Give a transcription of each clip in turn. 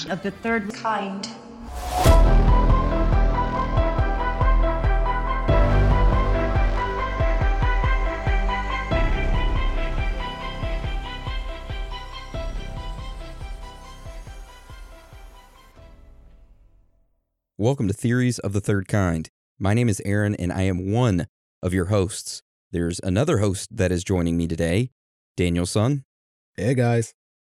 Welcome of the third kind. Welcome to Theories of the Third Kind. My name is Aaron, and I am one of your hosts. There's another host that is joining me today, Danielson. Hey guys.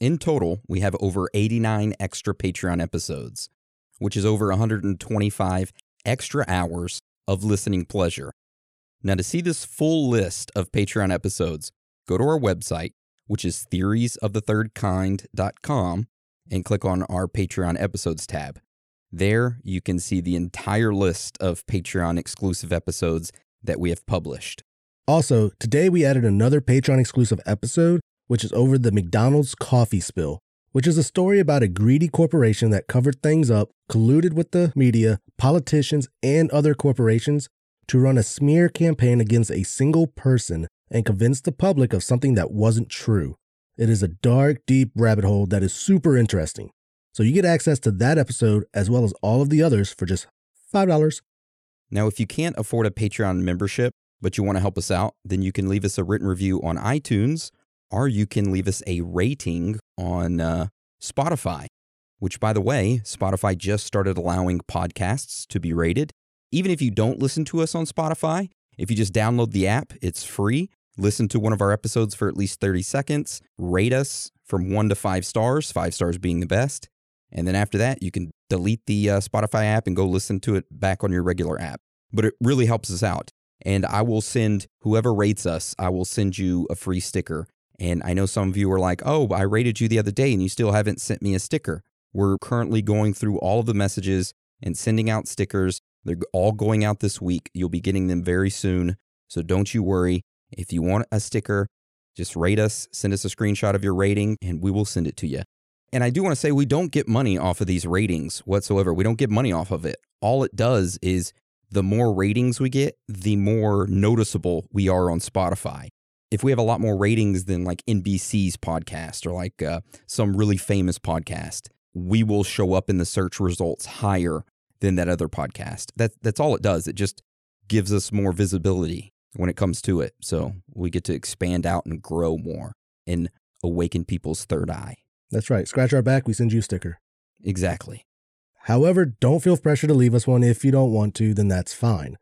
In total, we have over 89 extra Patreon episodes, which is over 125 extra hours of listening pleasure. Now, to see this full list of Patreon episodes, go to our website, which is theoriesofthethirdkind.com, and click on our Patreon episodes tab. There, you can see the entire list of Patreon exclusive episodes that we have published. Also, today we added another Patreon exclusive episode, which is over the McDonald's coffee spill, which is a story about a greedy corporation that covered things up, colluded with the media, politicians, and other corporations to run a smear campaign against a single person and convince the public of something that wasn't true. It is a dark, deep rabbit hole that is super interesting. So you get access to that episode as well as all of the others for just $5. Now, if you can't afford a Patreon membership, but you want to help us out, then you can leave us a written review on iTunes or you can leave us a rating on uh, Spotify, which, by the way, Spotify just started allowing podcasts to be rated. Even if you don't listen to us on Spotify, if you just download the app, it's free. Listen to one of our episodes for at least 30 seconds, rate us from one to five stars, five stars being the best. And then after that, you can delete the uh, Spotify app and go listen to it back on your regular app. But it really helps us out. And I will send whoever rates us, I will send you a free sticker. And I know some of you are like, oh, I rated you the other day and you still haven't sent me a sticker. We're currently going through all of the messages and sending out stickers. They're all going out this week. You'll be getting them very soon. So don't you worry. If you want a sticker, just rate us, send us a screenshot of your rating, and we will send it to you. And I do want to say we don't get money off of these ratings whatsoever. We don't get money off of it. All it does is the more ratings we get, the more noticeable we are on Spotify. If we have a lot more ratings than like NBC's podcast or like uh, some really famous podcast, we will show up in the search results higher than that other podcast. That, that's all it does. It just gives us more visibility when it comes to it. So we get to expand out and grow more and awaken people's third eye. That's right. Scratch our back, we send you a sticker. Exactly. However, don't feel pressure to leave us one if you don't want to, then that's fine.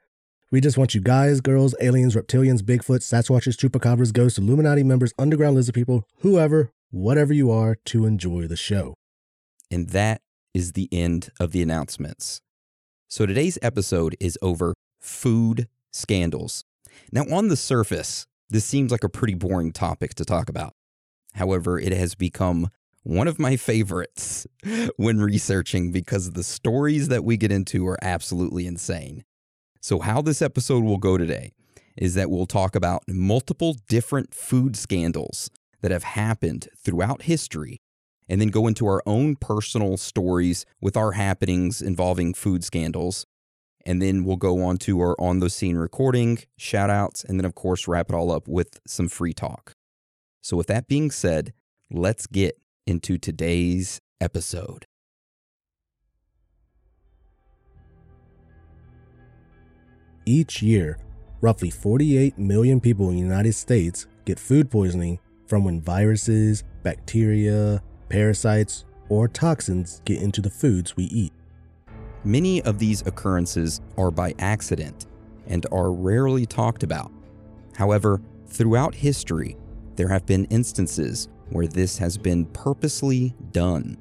We just want you guys, girls, aliens, reptilians, Bigfoot, Sasquatches, Chupacabras, ghosts, Illuminati members, underground lizard people, whoever, whatever you are, to enjoy the show. And that is the end of the announcements. So today's episode is over food scandals. Now, on the surface, this seems like a pretty boring topic to talk about. However, it has become one of my favorites when researching because the stories that we get into are absolutely insane. So, how this episode will go today is that we'll talk about multiple different food scandals that have happened throughout history and then go into our own personal stories with our happenings involving food scandals. And then we'll go on to our on the scene recording, shout outs, and then, of course, wrap it all up with some free talk. So, with that being said, let's get into today's episode. Each year, roughly 48 million people in the United States get food poisoning from when viruses, bacteria, parasites, or toxins get into the foods we eat. Many of these occurrences are by accident and are rarely talked about. However, throughout history, there have been instances where this has been purposely done.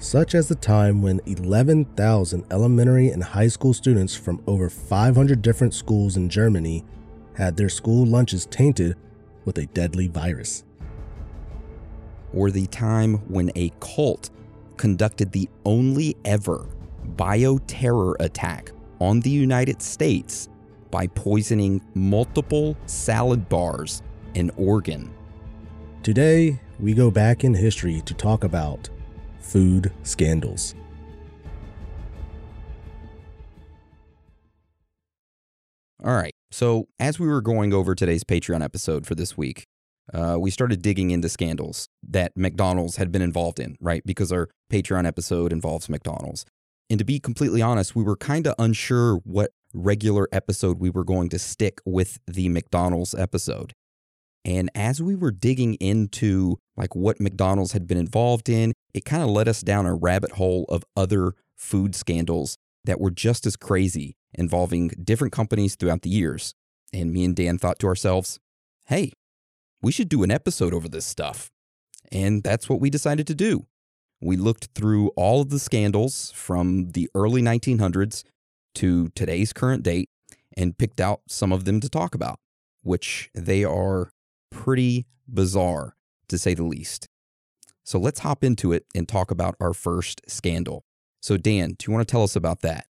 Such as the time when 11,000 elementary and high school students from over 500 different schools in Germany had their school lunches tainted with a deadly virus. Or the time when a cult conducted the only ever bioterror attack on the United States by poisoning multiple salad bars in Oregon. Today, we go back in history to talk about food scandals. All right. So, as we were going over today's Patreon episode for this week, uh, we started digging into scandals that McDonald's had been involved in, right? Because our Patreon episode involves McDonald's. And to be completely honest, we were kind of unsure what regular episode we were going to stick with the McDonald's episode. And as we were digging into like what McDonald's had been involved in, it kind of led us down a rabbit hole of other food scandals that were just as crazy involving different companies throughout the years. And me and Dan thought to ourselves, hey, we should do an episode over this stuff. And that's what we decided to do. We looked through all of the scandals from the early 1900s to today's current date and picked out some of them to talk about, which they are pretty bizarre to say the least. So let's hop into it and talk about our first scandal. So, Dan, do you want to tell us about that?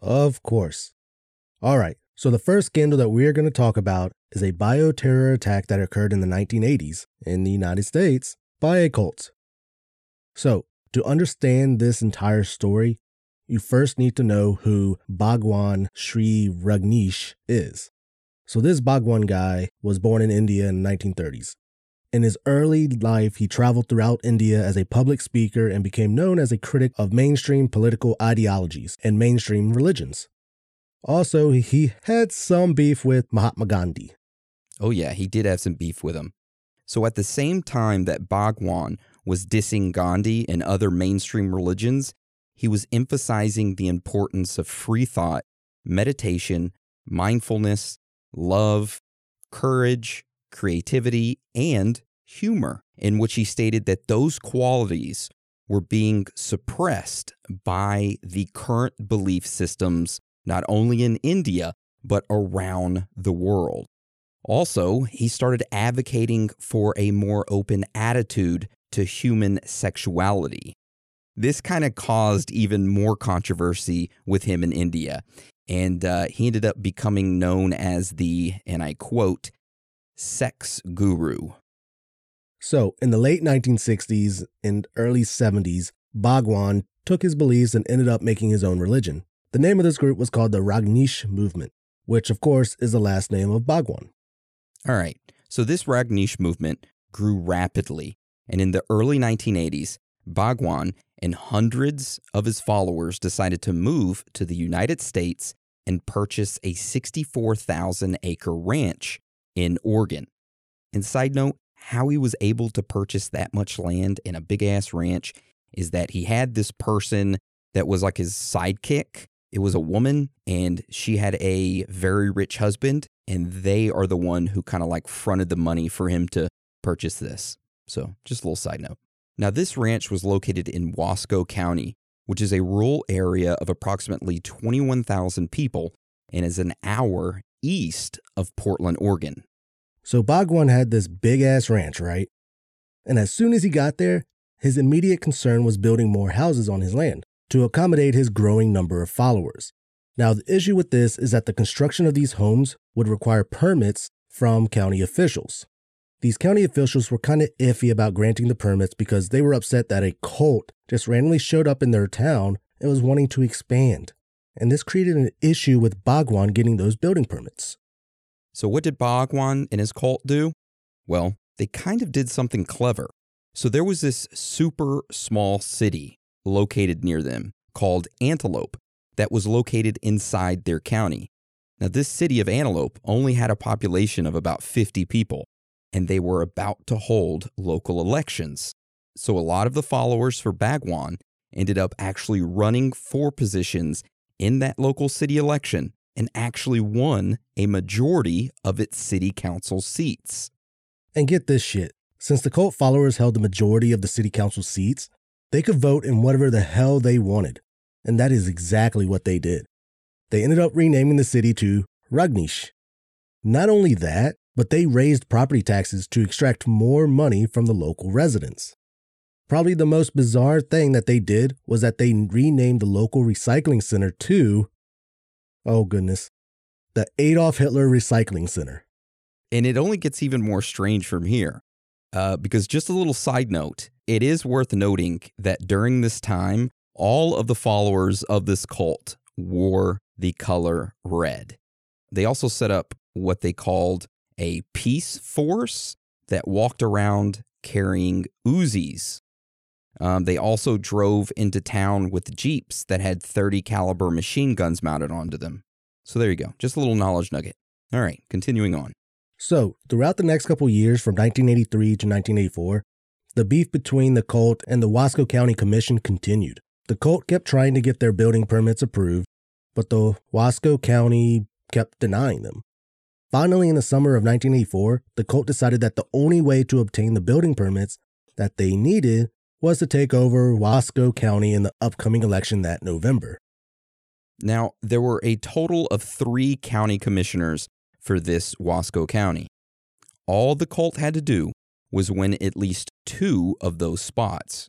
Of course. All right. So, the first scandal that we're going to talk about is a bioterror attack that occurred in the 1980s in the United States by a cult. So, to understand this entire story, you first need to know who Bhagwan Shree Rajneesh is. So, this Bhagwan guy was born in India in the 1930s. In his early life, he traveled throughout India as a public speaker and became known as a critic of mainstream political ideologies and mainstream religions. Also, he had some beef with Mahatma Gandhi. Oh, yeah, he did have some beef with him. So, at the same time that Bhagwan was dissing Gandhi and other mainstream religions, he was emphasizing the importance of free thought, meditation, mindfulness, love, courage, creativity, and humor, in which he stated that those qualities were being suppressed by the current belief systems, not only in India, but around the world. Also, he started advocating for a more open attitude to human sexuality. This kind of caused even more controversy with him in India, and uh, he ended up becoming known as the, and I quote, sex guru. So, in the late 1960s and early 70s, Bhagwan took his beliefs and ended up making his own religion. The name of this group was called the Rajneesh Movement, which, of course, is the last name of Bhagwan. All right, so this Rajneesh movement grew rapidly, and in the early 1980s, Bhagwan and hundreds of his followers decided to move to the United States and purchase a 64,000 acre ranch in Oregon. And side note, how he was able to purchase that much land in a big ass ranch is that he had this person that was like his sidekick. It was a woman, and she had a very rich husband, and they are the one who kind of like fronted the money for him to purchase this. So, just a little side note. Now, this ranch was located in Wasco County, which is a rural area of approximately 21,000 people and is an hour east of Portland, Oregon. So Bhagwan had this big ass ranch, right? And as soon as he got there, his immediate concern was building more houses on his land to accommodate his growing number of followers. Now, the issue with this is that the construction of these homes would require permits from county officials. These county officials were kind of iffy about granting the permits because they were upset that a cult just randomly showed up in their town and was wanting to expand. And this created an issue with Bhagwan getting those building permits. So, what did Bhagwan and his cult do? Well, they kind of did something clever. So, there was this super small city located near them called Antelope that was located inside their county. Now, this city of Antelope only had a population of about 50 people, and they were about to hold local elections. So, a lot of the followers for Bhagwan ended up actually running for positions in that local city election and actually won a majority of its city council seats. And get this shit since the cult followers held the majority of the city council seats, they could vote in whatever the hell they wanted. And that is exactly what they did. They ended up renaming the city to Rajneesh. Not only that, but they raised property taxes to extract more money from the local residents. Probably the most bizarre thing that they did was that they renamed the local recycling center to, oh goodness, the Adolf Hitler Recycling Center. And it only gets even more strange from here. Uh, because just a little side note, it is worth noting that during this time, all of the followers of this cult wore the color red. They also set up what they called a peace force that walked around carrying Uzis. Um, they also drove into town with jeeps that had 30 caliber machine guns mounted onto them. So there you go, just a little knowledge nugget. All right, continuing on. So, throughout the next couple years from 1983 to 1984, the beef between the cult and the Wasco County Commission continued. The cult kept trying to get their building permits approved, but the Wasco County kept denying them. Finally, in the summer of 1984, the cult decided that the only way to obtain the building permits that they needed was to take over Wasco County in the upcoming election that November. Now, there were a total of three county commissioners for this Wasco County. All the cult had to do was win at least two of those spots.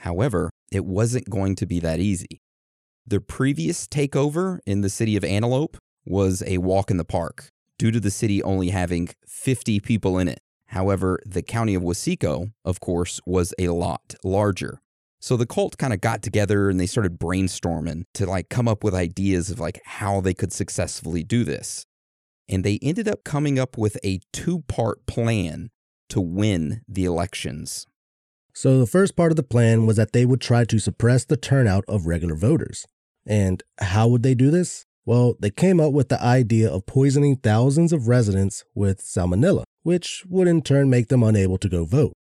However, it wasn't going to be that easy. The previous takeover in the city of Antelope was a walk in the park due to the city only having 50 people in it. However, the county of Wasco, of course, was a lot larger. So the cult kind of got together and they started brainstorming to like come up with ideas of like how they could successfully do this. And they ended up coming up with a two-part plan to win the elections. So the first part of the plan was that they would try to suppress the turnout of regular voters. And how would they do this? Well, they came up with the idea of poisoning thousands of residents with salmonella, which would in turn make them unable to go vote.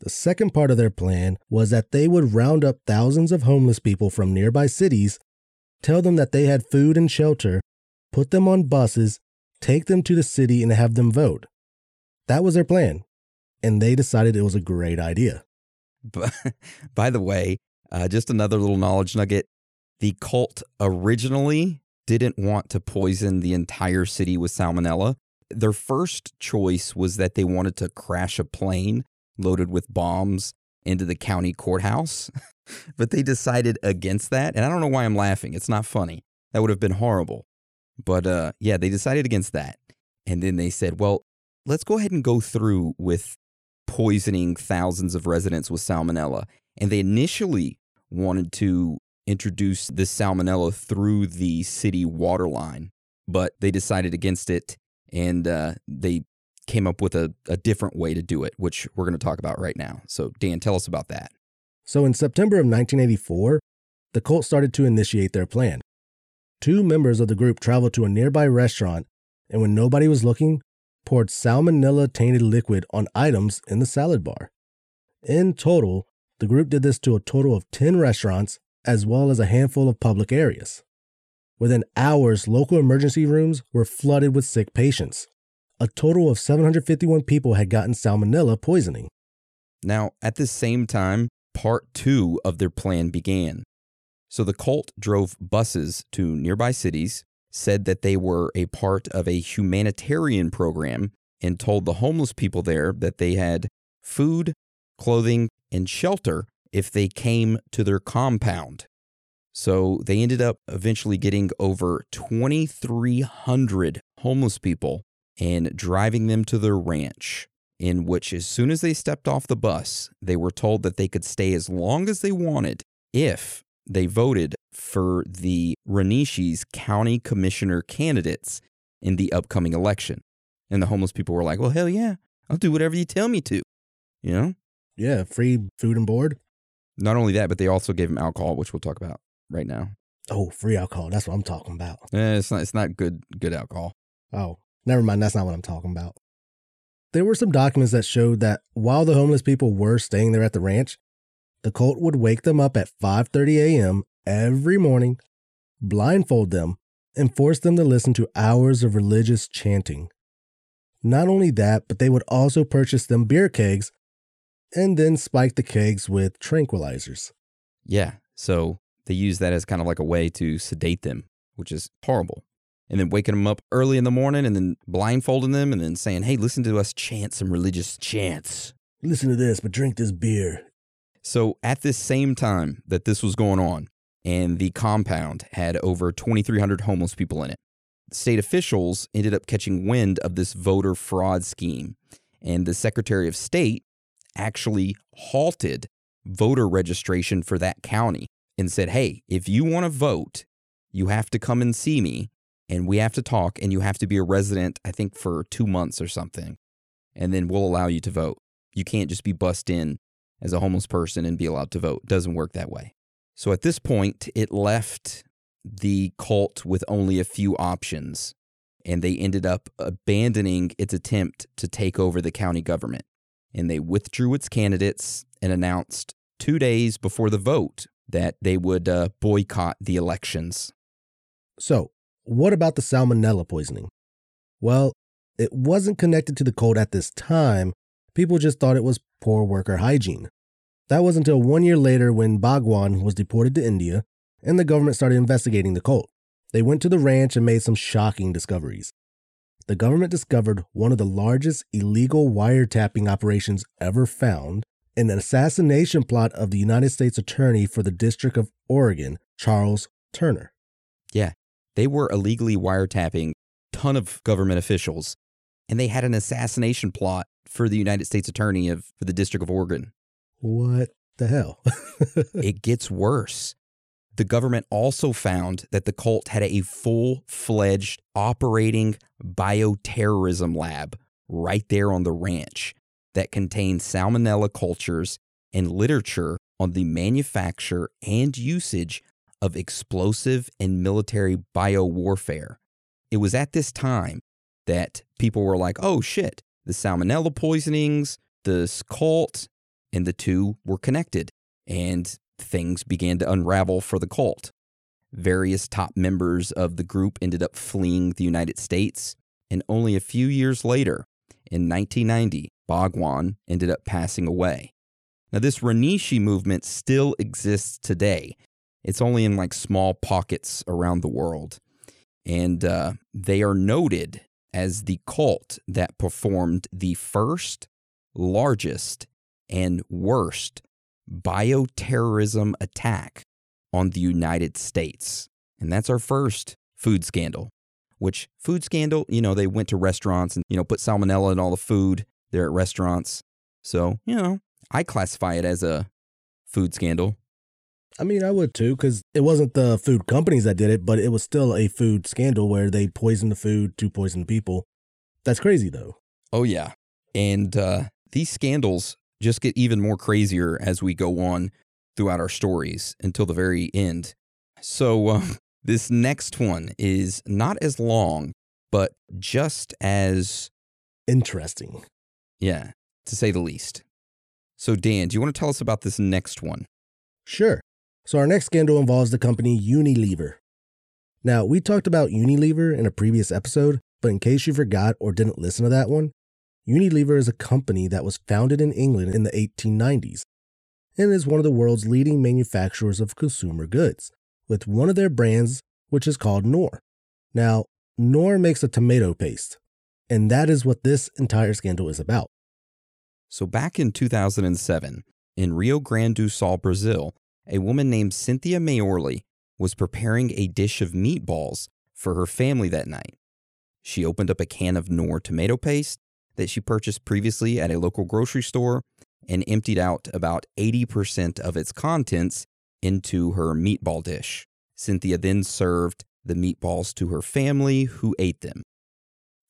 The second part of their plan was that they would round up thousands of homeless people from nearby cities, tell them that they had food and shelter, put them on buses, take them to the city, and have them vote. That was their plan, and they decided it was a great idea. By the way, uh, just another little knowledge nugget the cult originally didn't want to poison the entire city with salmonella. Their first choice was that they wanted to crash a plane loaded with bombs into the county courthouse, but they decided against that. And I don't know why I'm laughing. It's not funny. That would have been horrible. But uh, yeah, they decided against that. And then they said, well, let's go ahead and go through with poisoning thousands of residents with salmonella. And they initially wanted to introduce the salmonella through the city water line, but they decided against it and uh, they came up with a, a different way to do it, which we're going to talk about right now. So, Dan, tell us about that. So, in September of 1984, the cult started to initiate their plan. Two members of the group traveled to a nearby restaurant and, when nobody was looking, poured salmonella tainted liquid on items in the salad bar. In total, the group did this to a total of 10 restaurants as well as a handful of public areas. Within hours, local emergency rooms were flooded with sick patients. A total of 751 people had gotten salmonella poisoning. Now, at the same time, part two of their plan began. So the cult drove buses to nearby cities, said that they were a part of a humanitarian program, and told the homeless people there that they had food, clothing, and shelter if they came to their compound. So they ended up eventually getting over 2,300 homeless people and driving them to their ranch, in which, as soon as they stepped off the bus, they were told that they could stay as long as they wanted if they voted for the Wenatchee's county commissioner candidates in the upcoming election. And the homeless people were like, well, hell yeah, I'll do whatever you tell me to. You know? Yeah, free food and board. Not only that, but they also gave him alcohol, which we'll talk about right now. Oh, free alcohol. That's what I'm talking about. Eh, it's not. It's not good. Good alcohol. Oh, never mind. That's not what I'm talking about. There were some documents that showed that while the homeless people were staying there at the ranch, the cult would wake them up at 5:30 a.m. every morning, blindfold them, and force them to listen to hours of religious chanting. Not only that, but they would also purchase them beer kegs and then spike the kegs with tranquilizers. Yeah. So they use that as kind of like a way to sedate them, which is horrible. And then waking them up early in the morning and then blindfolding them and then saying, hey, listen to us chant some religious chants. Listen to this, but drink this beer. So at this same time that this was going on, and the compound had over 2,300 homeless people in it, state officials ended up catching wind of this voter fraud scheme. And the Secretary of State actually halted voter registration for that county and said, hey, if you want to vote, you have to come and see me and we have to talk and you have to be a resident, I think, for two months or something. And then we'll allow you to vote. You can't just be bussed in as a homeless person and be allowed to vote. Doesn't work that way. So at this point, it left the cult with only a few options, and they ended up abandoning its attempt to take over the county government. And they withdrew its candidates and announced two days before the vote that they would uh, boycott the elections. So, what about the salmonella poisoning? Well, it wasn't connected to the cult at this time. People just thought it was poor worker hygiene. That was until one year later when Bhagwan was deported to India and the government started investigating the cult. They went to the ranch and made some shocking discoveries. The government discovered one of the largest illegal wiretapping operations ever found in an assassination plot of the United States Attorney for the District of Oregon, Charles Turner. Yeah, they were illegally wiretapping ton of government officials and they had an assassination plot for the United States Attorney of for the District of Oregon. What the hell? it gets worse. The government also found that the cult had a full fledged operating bioterrorism lab right there on the ranch that contained salmonella cultures and literature on the manufacture and usage of explosive and military biowarfare. It was at this time that people were like, oh shit, the salmonella poisonings, this cult, and the two were connected. And things began to unravel for the cult. Various top members of the group ended up fleeing the United States, and only a few years later, in 1990, Bhagwan ended up passing away. Now, this Rajneesh movement still exists today. It's only in like small pockets around the world. And uh, they are noted as the cult that performed the first, largest, and worst bioterrorism attack on the United States. And that's our first food scandal. Which food scandal, you know, they went to restaurants and, you know, put salmonella in all the food there at restaurants. So, you know, I classify it as a food scandal. I mean, I would too, because it wasn't the food companies that did it, but it was still a food scandal where they poisoned the food to poison people. That's crazy, though. Oh, yeah. And uh, these scandals just get even more crazier as we go on throughout our stories until the very end. So, uh, this next one is not as long, but just as interesting. Yeah, to say the least. So, Dan, do you want to tell us about this next one? Sure. So, our next scandal involves the company Unilever. Now, we talked about Unilever in a previous episode, but in case you forgot or didn't listen to that one, Unilever is a company that was founded in England in the 1890s and is one of the world's leading manufacturers of consumer goods, with one of their brands which is called Knorr. Now, Knorr makes a tomato paste, and that is what this entire scandal is about. So, back in 2007, in Rio Grande do Sul, Brazil, a woman named Cynthia Mayorli was preparing a dish of meatballs for her family that night. She opened up a can of Knorr tomato paste that she purchased previously at a local grocery store and emptied out about 80% of its contents into her meatball dish. Cynthia then served the meatballs to her family, who ate them.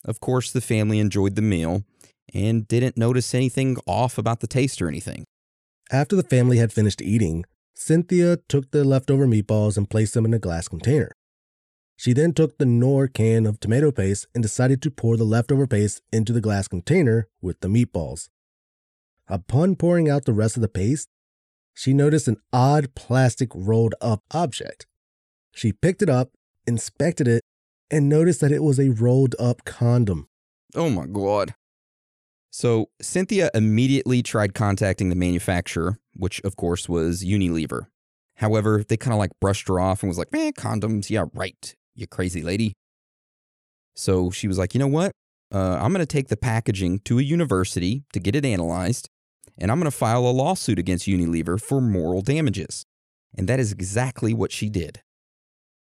Of course, the family enjoyed the meal and didn't notice anything off about the taste or anything. After the family had finished eating, Cynthia took the leftover meatballs and placed them in a glass container. She then took the Knorr can of tomato paste and decided to pour the leftover paste into the glass container with the meatballs. Upon pouring out the rest of the paste, she noticed an odd plastic rolled up object. She picked it up, inspected it, and noticed that it was a rolled up condom. Oh my God. So Cynthia immediately tried contacting the manufacturer, which of course was Unilever. However, they kind of like brushed her off and was like, man, condoms, yeah, right you crazy lady. So she was like, you know what? Uh, I'm going to take the packaging to a university to get it analyzed, and I'm going to file a lawsuit against Unilever for moral damages. And that is exactly what she did.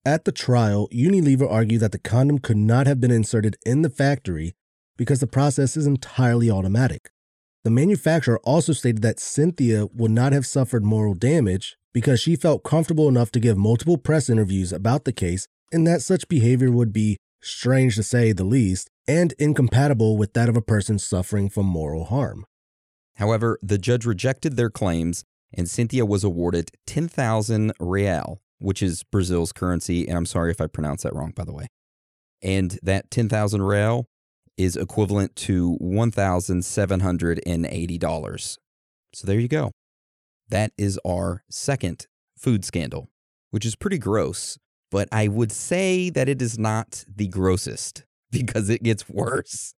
At the trial, Unilever argued that the condom could not have been inserted in the factory because the process is entirely automatic. The manufacturer also stated that Cynthia would not have suffered moral damage because she felt comfortable enough to give multiple press interviews about the case and that such behavior would be, strange to say the least, and incompatible with that of a person suffering from moral harm. However, the judge rejected their claims and Cynthia was awarded 10,000 real, which is Brazil's currency. And I'm sorry if I pronounce that wrong, by the way. And that 10,000 real is equivalent to $1,780. So there you go. That is our second food scandal, which is pretty gross, but I would say that it is not the grossest because it gets worse.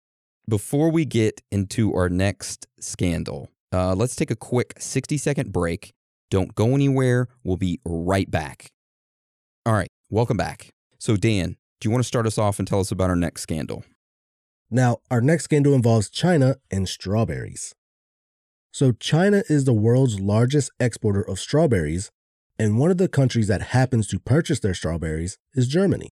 Before we get into our next scandal, uh, let's take a quick 60 second break. Don't go anywhere. We'll be right back. All right, welcome back. So, Dan, do you want to start us off and tell us about our next scandal? Now, our next scandal involves China and strawberries. So, China is the world's largest exporter of strawberries, and one of the countries that happens to purchase their strawberries is Germany.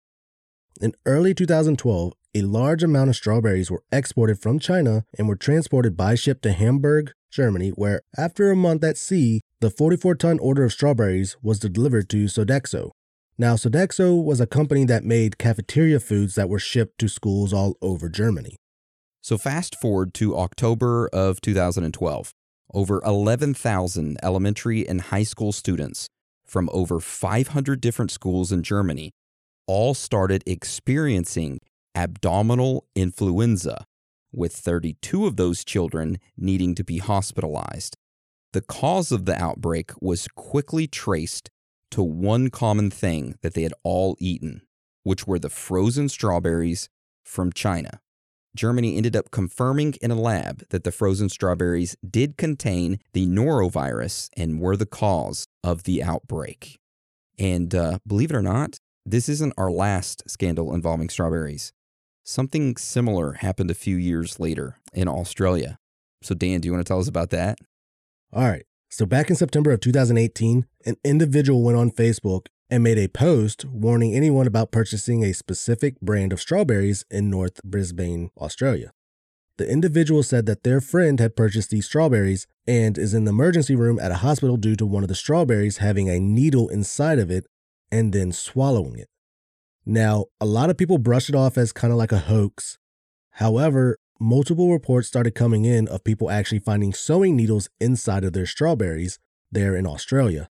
In early 2012, a large amount of strawberries were exported from China and were transported by ship to Hamburg, Germany, where, after a month at sea, the 44 ton order of strawberries was delivered to Sodexo. Now, Sodexo was a company that made cafeteria foods that were shipped to schools all over Germany. So, fast forward to October of 2012. Over 11,000 elementary and high school students from over 500 different schools in Germany all started experiencing abdominal influenza, with 32 of those children needing to be hospitalized. The cause of the outbreak was quickly traced to one common thing that they had all eaten, which were the frozen strawberries from China. Germany ended up confirming in a lab that the frozen strawberries did contain the norovirus and were the cause of the outbreak. And uh, believe it or not, this isn't our last scandal involving strawberries. Something similar happened a few years later in Australia. So, Dan, do you want to tell us about that? All right. So, back in September of 2018, an individual went on Facebook and made a post warning anyone about purchasing a specific brand of strawberries in North Brisbane, Australia. The individual said that their friend had purchased these strawberries and is in the emergency room at a hospital due to one of the strawberries having a needle inside of it and then swallowing it. Now, a lot of people brush it off as kind of like a hoax. However, multiple reports started coming in of people actually finding sewing needles inside of their strawberries there in Australia.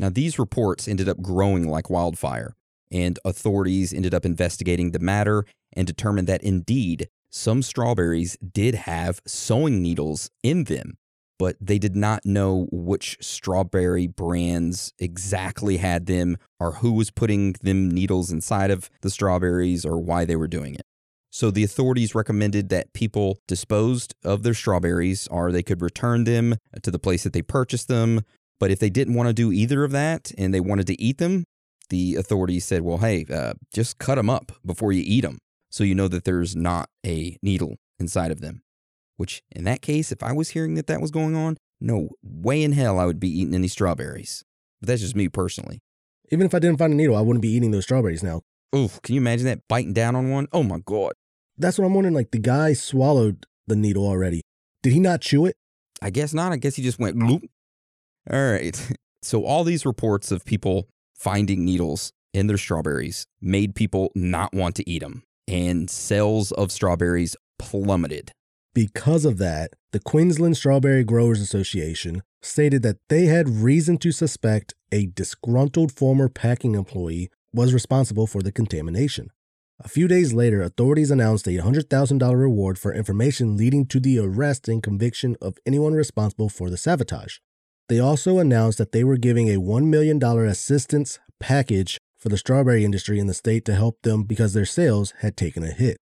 Now, these reports ended up growing like wildfire, and authorities ended up investigating the matter and determined that indeed some strawberries did have sewing needles in them but they did not know which strawberry brands exactly had them or who was putting them needles inside of the strawberries or why they were doing it. So the authorities recommended that people disposed of their strawberries or they could return them to the place that they purchased them. But if they didn't want to do either of that and they wanted to eat them, the authorities said, well, hey, uh, just cut them up before you eat them so you know that there's not a needle inside of them. Which, in that case, if I was hearing that that was going on, no way in hell I would be eating any strawberries. But that's just me personally. Even if I didn't find a needle, I wouldn't be eating those strawberries now. Oof, can you imagine that biting down on one? Oh my God. That's what I'm wondering. Like, the guy swallowed the needle already. Did he not chew it? I guess not. I guess he just went bloop. All right. So, all these reports of people finding needles in their strawberries made people not want to eat them, and sales of strawberries plummeted. Because of that, the Queensland Strawberry Growers Association stated that they had reason to suspect a disgruntled former packing employee was responsible for the contamination. A few days later, authorities announced a $100,000 reward for information leading to the arrest and conviction of anyone responsible for the sabotage. They also announced that they were giving a $1 million assistance package for the strawberry industry in the state to help them because their sales had taken a hit.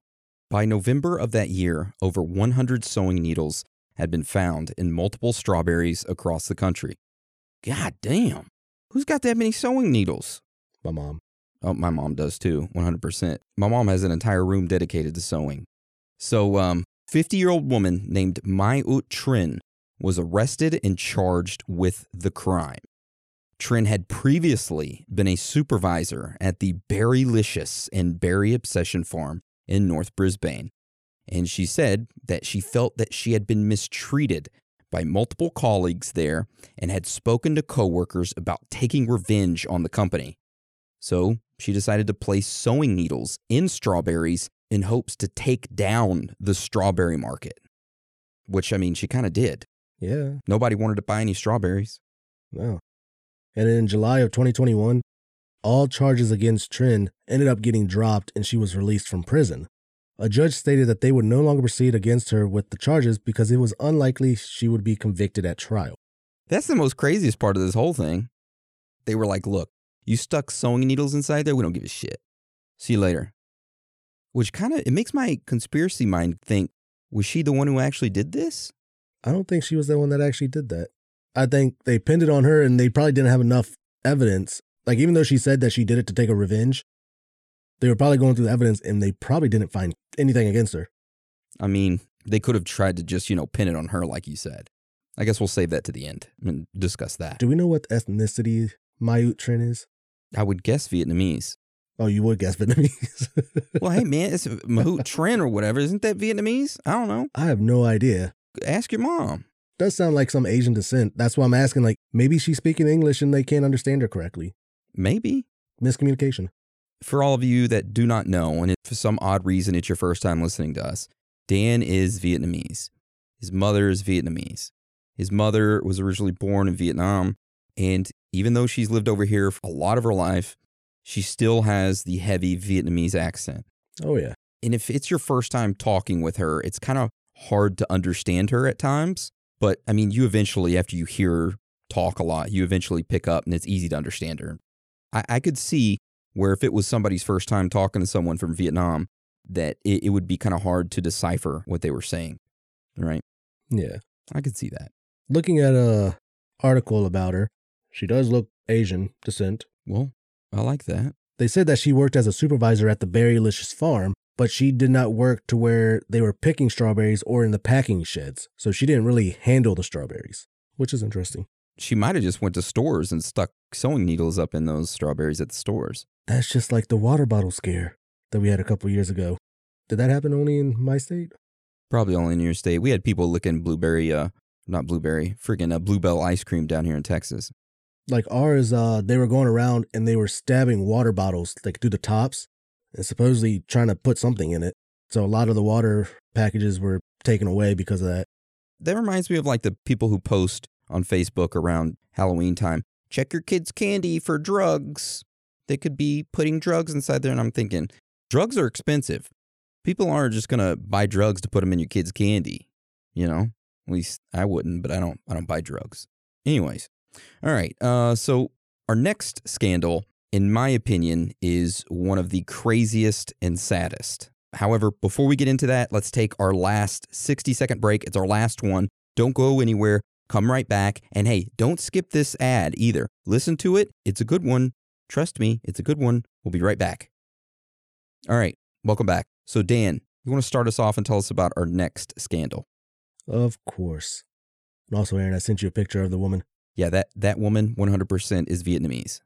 By November of that year, over 100 sewing needles had been found in multiple strawberries across the country. God damn. Who's got that many sewing needles? My mom. Oh, my mom does too, 100%. My mom has an entire room dedicated to sewing. So, um, 50 year old woman named My Ut Trinh was arrested and charged with the crime. Trinh had previously been a supervisor at the Berrylicious and Berry Obsession Farm in North Brisbane, and she said that she felt that she had been mistreated by multiple colleagues there and had spoken to coworkers about taking revenge on the company. So she decided to place sewing needles in strawberries in hopes to take down the strawberry market, which I mean, she kind of did. Yeah. Nobody wanted to buy any strawberries. No. And in July of 2021, all charges against Trinh ended up getting dropped and she was released from prison. A judge stated that they would no longer proceed against her with the charges because it was unlikely she would be convicted at trial. That's the most craziest part of this whole thing. They were like, look, you stuck sewing needles inside there, we don't give a shit. See you later. Which kind of it makes my conspiracy mind think, was she the one who actually did this? I don't think she was the one that actually did that. I think they pinned it on her and they probably didn't have enough evidence. Like, even though she said that she did it to take a revenge, they were probably going through the evidence and they probably didn't find anything against her. I mean, they could have tried to just, you know, pin it on her, like you said. I guess we'll save that to the end and discuss that. Do we know what ethnicity Mayout Trinh is? I would guess Vietnamese. Oh, you would guess Vietnamese. Well, hey, man, it's Mahout Trinh or whatever. Isn't that Vietnamese? I don't know. I have no idea. Ask your mom. Does sound like some Asian descent. That's why I'm asking. Like, maybe she's speaking English and they can't understand her correctly. Maybe. Miscommunication. For all of you that do not know, and if for some odd reason it's your first time listening to us, Dan is Vietnamese. His mother is Vietnamese. His mother was originally born in Vietnam, and even though she's lived over here for a lot of her life, she still has the heavy Vietnamese accent. Oh yeah. And if it's your first time talking with her, it's kind of hard to understand her at times. But I mean, you eventually, after you hear her talk a lot, you eventually pick up and it's easy to understand her. I, I could see where if it was somebody's first time talking to someone from Vietnam, that it, it would be kind of hard to decipher what they were saying. Right? Yeah. I could see that. Looking at a article about her, she does look Asian descent. Well, I like that. They said that she worked as a supervisor at the Berrylicious farm, but she did not work to where they were picking strawberries or in the packing sheds. So she didn't really handle the strawberries, which is interesting. She might have just went to stores and stuck sewing needles up in those strawberries at the stores. That's just like the water bottle scare that we had a couple years ago. Did that happen only in my state? Probably only in your state. We had people licking blueberry, uh, not blueberry, friggin' uh, Blue Bell ice cream down here in Texas. Like ours, uh, they were going around and they were stabbing water bottles like through the tops and supposedly trying to put something in it. So a lot of the water packages were taken away because of that. That reminds me of like the people who post on Facebook around Halloween time. Check your kids' candy for drugs. They could be putting drugs inside there. And I'm thinking, drugs are expensive. People aren't just gonna buy drugs to put them in your kids' candy. You know, at least I wouldn't, but I don't. I don't buy drugs. Anyways, all right. Uh, so our next scandal, in my opinion, is one of the craziest and saddest. However, before we get into that, let's take our last 60 second break. It's our last one. Don't go anywhere. Come right back. And hey, don't skip this ad either. Listen to it. It's a good one. Trust me, it's a good one. We'll be right back. All right. Welcome back. So, Dan, you want to start us off and tell us about our next scandal? Of course. And also, Aaron, I sent you a picture of the woman. Yeah, that, that woman 100% is Vietnamese.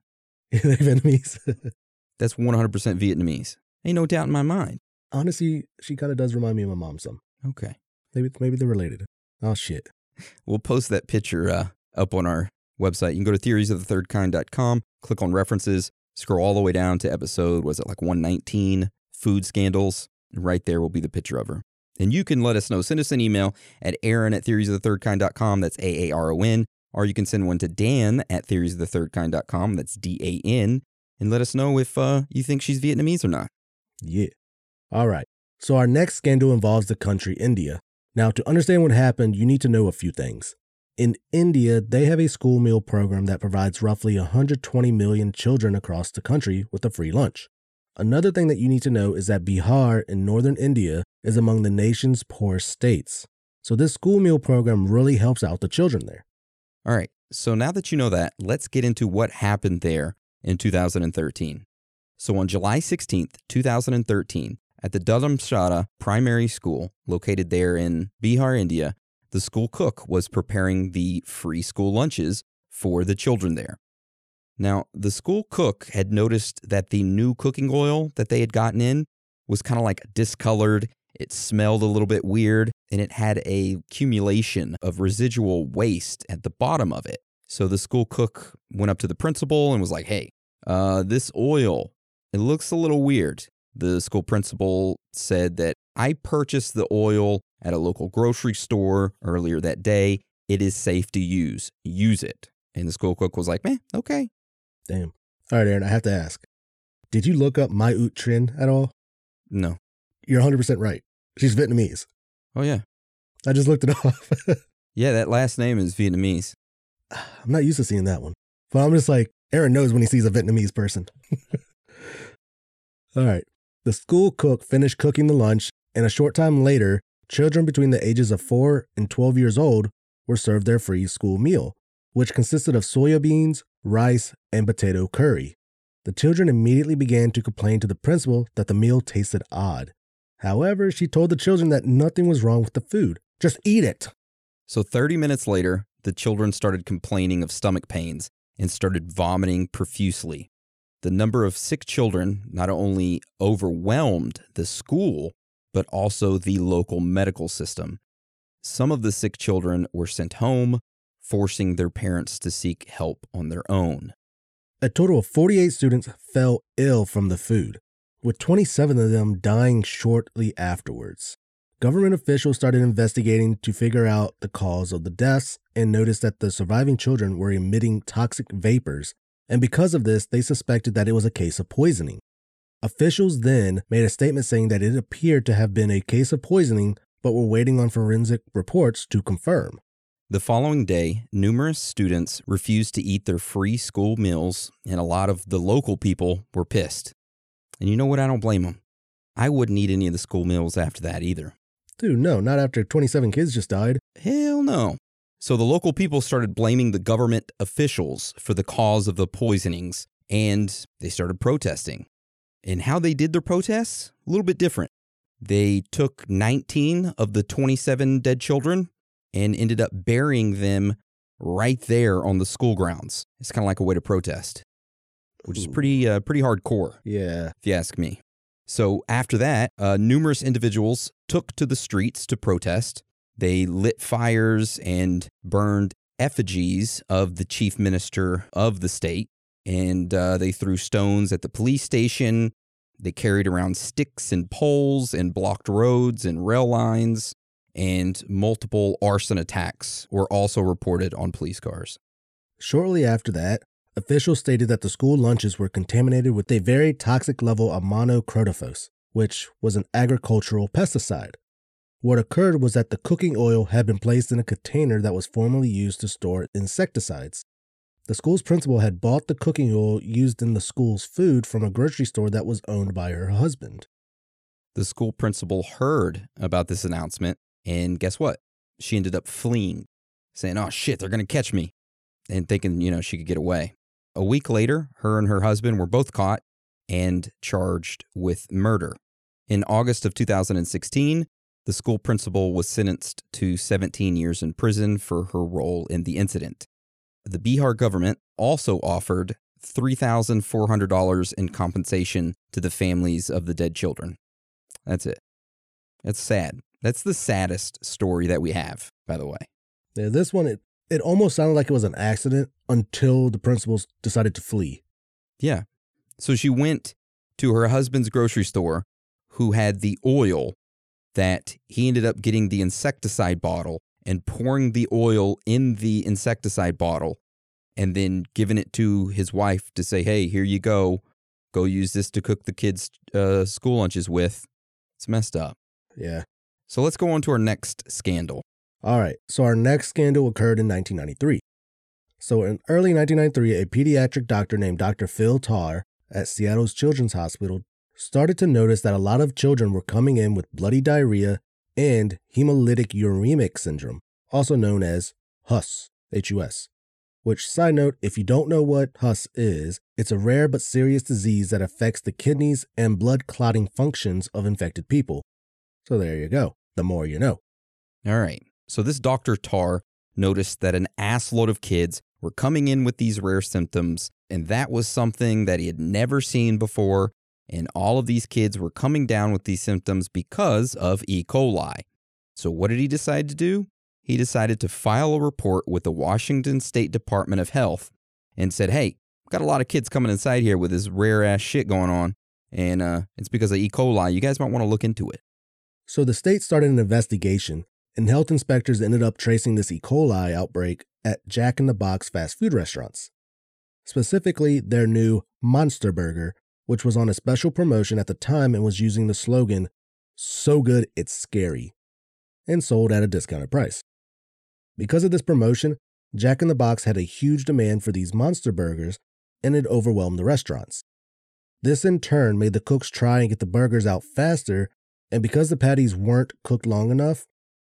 They're Vietnamese. That's 100% Vietnamese. Ain't no doubt in my mind. Honestly, she kind of does remind me of my mom some. Okay. Maybe maybe they're related. Oh shit. We'll post that picture uh, up on our website. You can go to theoriesofthethirdkind.com, click on references, scroll all the way down to episode, was it like 119, food scandals? And right there will be the picture of her. And you can let us know. Send us an email at aaron at theoriesofthethirdkind.com. That's A A R O N. Or you can send one to Dan at theoriesofthethirdkind.com. That's D A N. And let us know if uh, you think she's Vietnamese or not. Yeah. All right. So our next scandal involves the country India. Now, to understand what happened, you need to know a few things. In India, they have a school meal program that provides roughly 120 million children across the country with a free lunch. Another thing that you need to know is that Bihar in northern India is among the nation's poorest states. So this school meal program really helps out the children there. All right. So now that you know that, let's get into what happened there in 2013. So on July 16th, 2013, at the Dharamshala Primary School, located there in Bihar, India, the school cook was preparing the free school lunches for the children there. Now, the school cook had noticed that the new cooking oil that they had gotten in was kind of like discolored. It smelled a little bit weird and it had a accumulation of residual waste at the bottom of it. So the school cook went up to the principal and was like, "Hey, uh, this oil, it looks a little weird." The school principal said that I purchased the oil at a local grocery store earlier that day. It is safe to use. Use it. And the school cook was like, "Man, okay." Damn. All right, Aaron, I have to ask. Did you look up My Ut Trinh at all? No. You're 100% right. She's Vietnamese. Oh yeah. I just looked it up. Yeah, that last name is Vietnamese. I'm not used to seeing that one. But I'm just like, Aaron knows when he sees a Vietnamese person. All right. The school cook finished cooking the lunch, and a short time later, children between the ages of 4 and 12 years old were served their free school meal, which consisted of soya beans, rice, and potato curry. The children immediately began to complain to the principal that the meal tasted odd. However, she told the children that nothing was wrong with the food. Just eat it. So 30 minutes later, the children started complaining of stomach pains and started vomiting profusely. The number of sick children not only overwhelmed the school, but also the local medical system. Some of the sick children were sent home, forcing their parents to seek help on their own. A total of 48 students fell ill from the food, with 27 of them dying shortly afterwards. Government officials started investigating to figure out the cause of the deaths and noticed that the surviving children were emitting toxic vapors, and because of this, they suspected that it was a case of poisoning. Officials then made a statement saying that it appeared to have been a case of poisoning, but were waiting on forensic reports to confirm. The following day, numerous students refused to eat their free school meals, and a lot of the local people were pissed. And you know what? I don't blame them. I wouldn't eat any of the school meals after that either. Dude, no, not after 27 kids just died. Hell no. So the local people started blaming the government officials for the cause of the poisonings, and they started protesting. And how they did their protests? A little bit different. They took 19 of the 27 dead children and ended up burying them right there on the school grounds. It's kind of like a way to protest, which is pretty uh, pretty hardcore, Yeah. if you ask me. So after that, uh, numerous individuals took to the streets to protest. They lit fires and burned effigies of the chief minister of the state, and uh, they threw stones at the police station. They carried around sticks and poles and blocked roads and rail lines, and multiple arson attacks were also reported on police cars. Shortly after that, officials stated that the school lunches were contaminated with a very toxic level of monocrotophos, which was an agricultural pesticide. What occurred was that the cooking oil had been placed in a container that was formerly used to store insecticides. The school's principal had bought the cooking oil used in the school's food from a grocery store that was owned by her husband. The school principal heard about this announcement, and guess what? She ended up fleeing, saying, Oh shit, they're going to catch me, and thinking, you know, she could get away. A week later, her and her husband were both caught and charged with murder. In August of 2016, the school principal was sentenced to 17 years in prison for her role in the incident. The Bihar government also offered $3,400 in compensation to the families of the dead children. That's it. That's sad. That's the saddest story that we have, by the way. Yeah, this one, it, it almost sounded like it was an accident until the principals decided to flee. Yeah. So she went to her husband's grocery store, who had the oil that he ended up getting the insecticide bottle and pouring the oil in the insecticide bottle and then giving it to his wife to say, hey, here you go. Go use this to cook the kids' uh, school lunches with. It's messed up. Yeah. So let's go on to our next scandal. All right. So our next scandal occurred in 1993. So in early 1993, a pediatric doctor named Dr. Phil Tarr at Seattle's Children's Hospital started to notice that a lot of children were coming in with bloody diarrhea and hemolytic uremic syndrome, also known as HUS, H-U-S. Which, side note, if you don't know what HUS is, it's a rare but serious disease that affects the kidneys and blood clotting functions of infected people. So there you go. The more you know. All right. So this Dr. Tarr noticed that an assload of kids were coming in with these rare symptoms, and that was something that he had never seen before. And all of these kids were coming down with these symptoms because of E. coli. So, what did he decide to do? He decided to file a report with the Washington State Department of Health and said, Hey, got a lot of kids coming inside here with this rare ass shit going on, and uh, it's because of E. coli. You guys might want to look into it. So the state started an investigation, and health inspectors ended up tracing this E. coli outbreak at Jack in the Box fast food restaurants. Specifically, their new Monster Burger, which was on a special promotion at the time and was using the slogan, So good it's scary, and sold at a discounted price. Because of this promotion, Jack in the Box had a huge demand for these monster burgers and it overwhelmed the restaurants. This in turn made the cooks try and get the burgers out faster, and because the patties weren't cooked long enough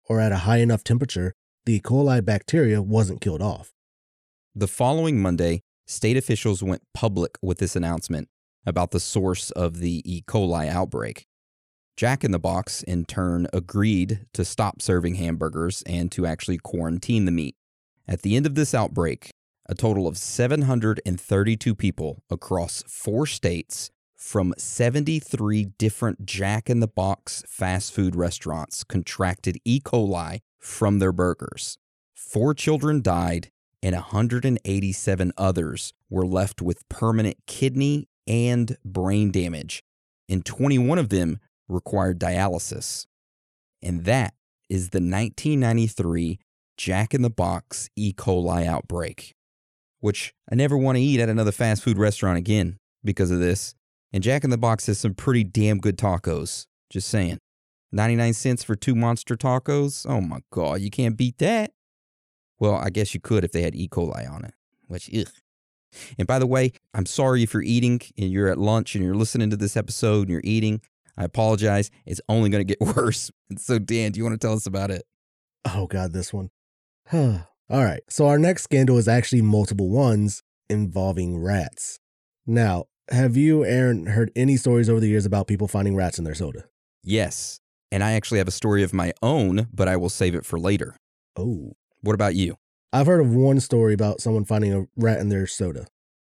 or at a high enough temperature, the E. coli bacteria wasn't killed off. The following Monday, state officials went public with this announcement about the source of the E. coli outbreak. Jack in the Box, in turn, agreed to stop serving hamburgers and to actually quarantine the meat. At the end of this outbreak, a total of 732 people across four states from 73 different Jack in the Box fast food restaurants contracted E. coli from their burgers. Four children died, and 187 others were left with permanent kidney and brain damage, and 21 of them required dialysis. And that is the 1993 Jack in the Box E. coli outbreak, which I never want to eat at another fast food restaurant again because of this. And Jack in the Box has some pretty damn good tacos. Just saying. 99 cents for two monster tacos? Oh my God, you can't beat that. Well, I guess you could if they had E. coli on it, which, ugh. And by the way, I'm sorry if you're eating and you're at lunch and you're listening to this episode and you're eating. I apologize. It's only going to get worse. So, Dan, do you want to tell us about it? Oh, God, this one. Huh. All right. So, our next scandal is actually multiple ones involving rats. Now, have you, Aaron, heard any stories over the years about people finding rats in their soda? Yes. And I actually have a story of my own, but I will save it for later. Oh. What about you? I've heard of one story about someone finding a rat in their soda.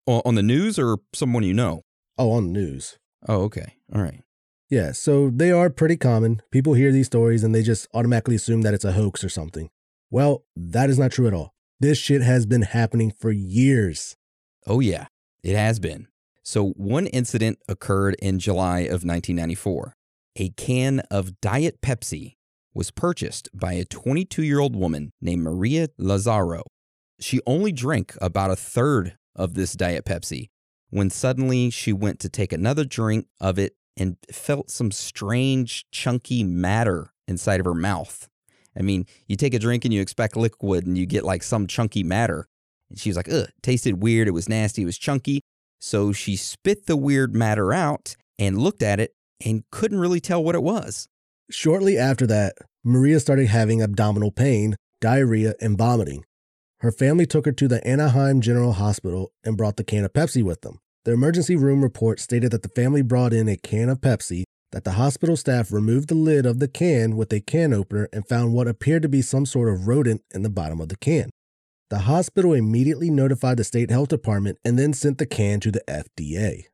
O- On the news or someone you know? Oh, on the news. Oh, okay. All right. Yeah, so they are pretty common. People hear these stories and they just automatically assume that it's a hoax or something. Well, that is not true at all. This shit has been happening for years. Oh, yeah, it has been. So, one incident occurred in July of 1994. A can of Diet Pepsi was purchased by a 22 year old woman named Maria Lazaro. She only drank about a third of this Diet Pepsi when suddenly she went to take another drink of it and felt some strange, chunky matter inside of her mouth. I mean, you take a drink and you expect liquid and you get like some chunky matter. And she was like, ugh, tasted weird. It was nasty. It was chunky. So she spit the weird matter out and looked at it and couldn't really tell what it was. Shortly after that, Maria started having abdominal pain, diarrhea, and vomiting. Her family took her to the Anaheim General Hospital and brought the can of Pepsi with them. The emergency room report stated that the family brought in a can of Pepsi, that the hospital staff removed the lid of the can with a can opener and found what appeared to be some sort of rodent in the bottom of the can. The hospital immediately notified the state health department and then sent the can to the FDA.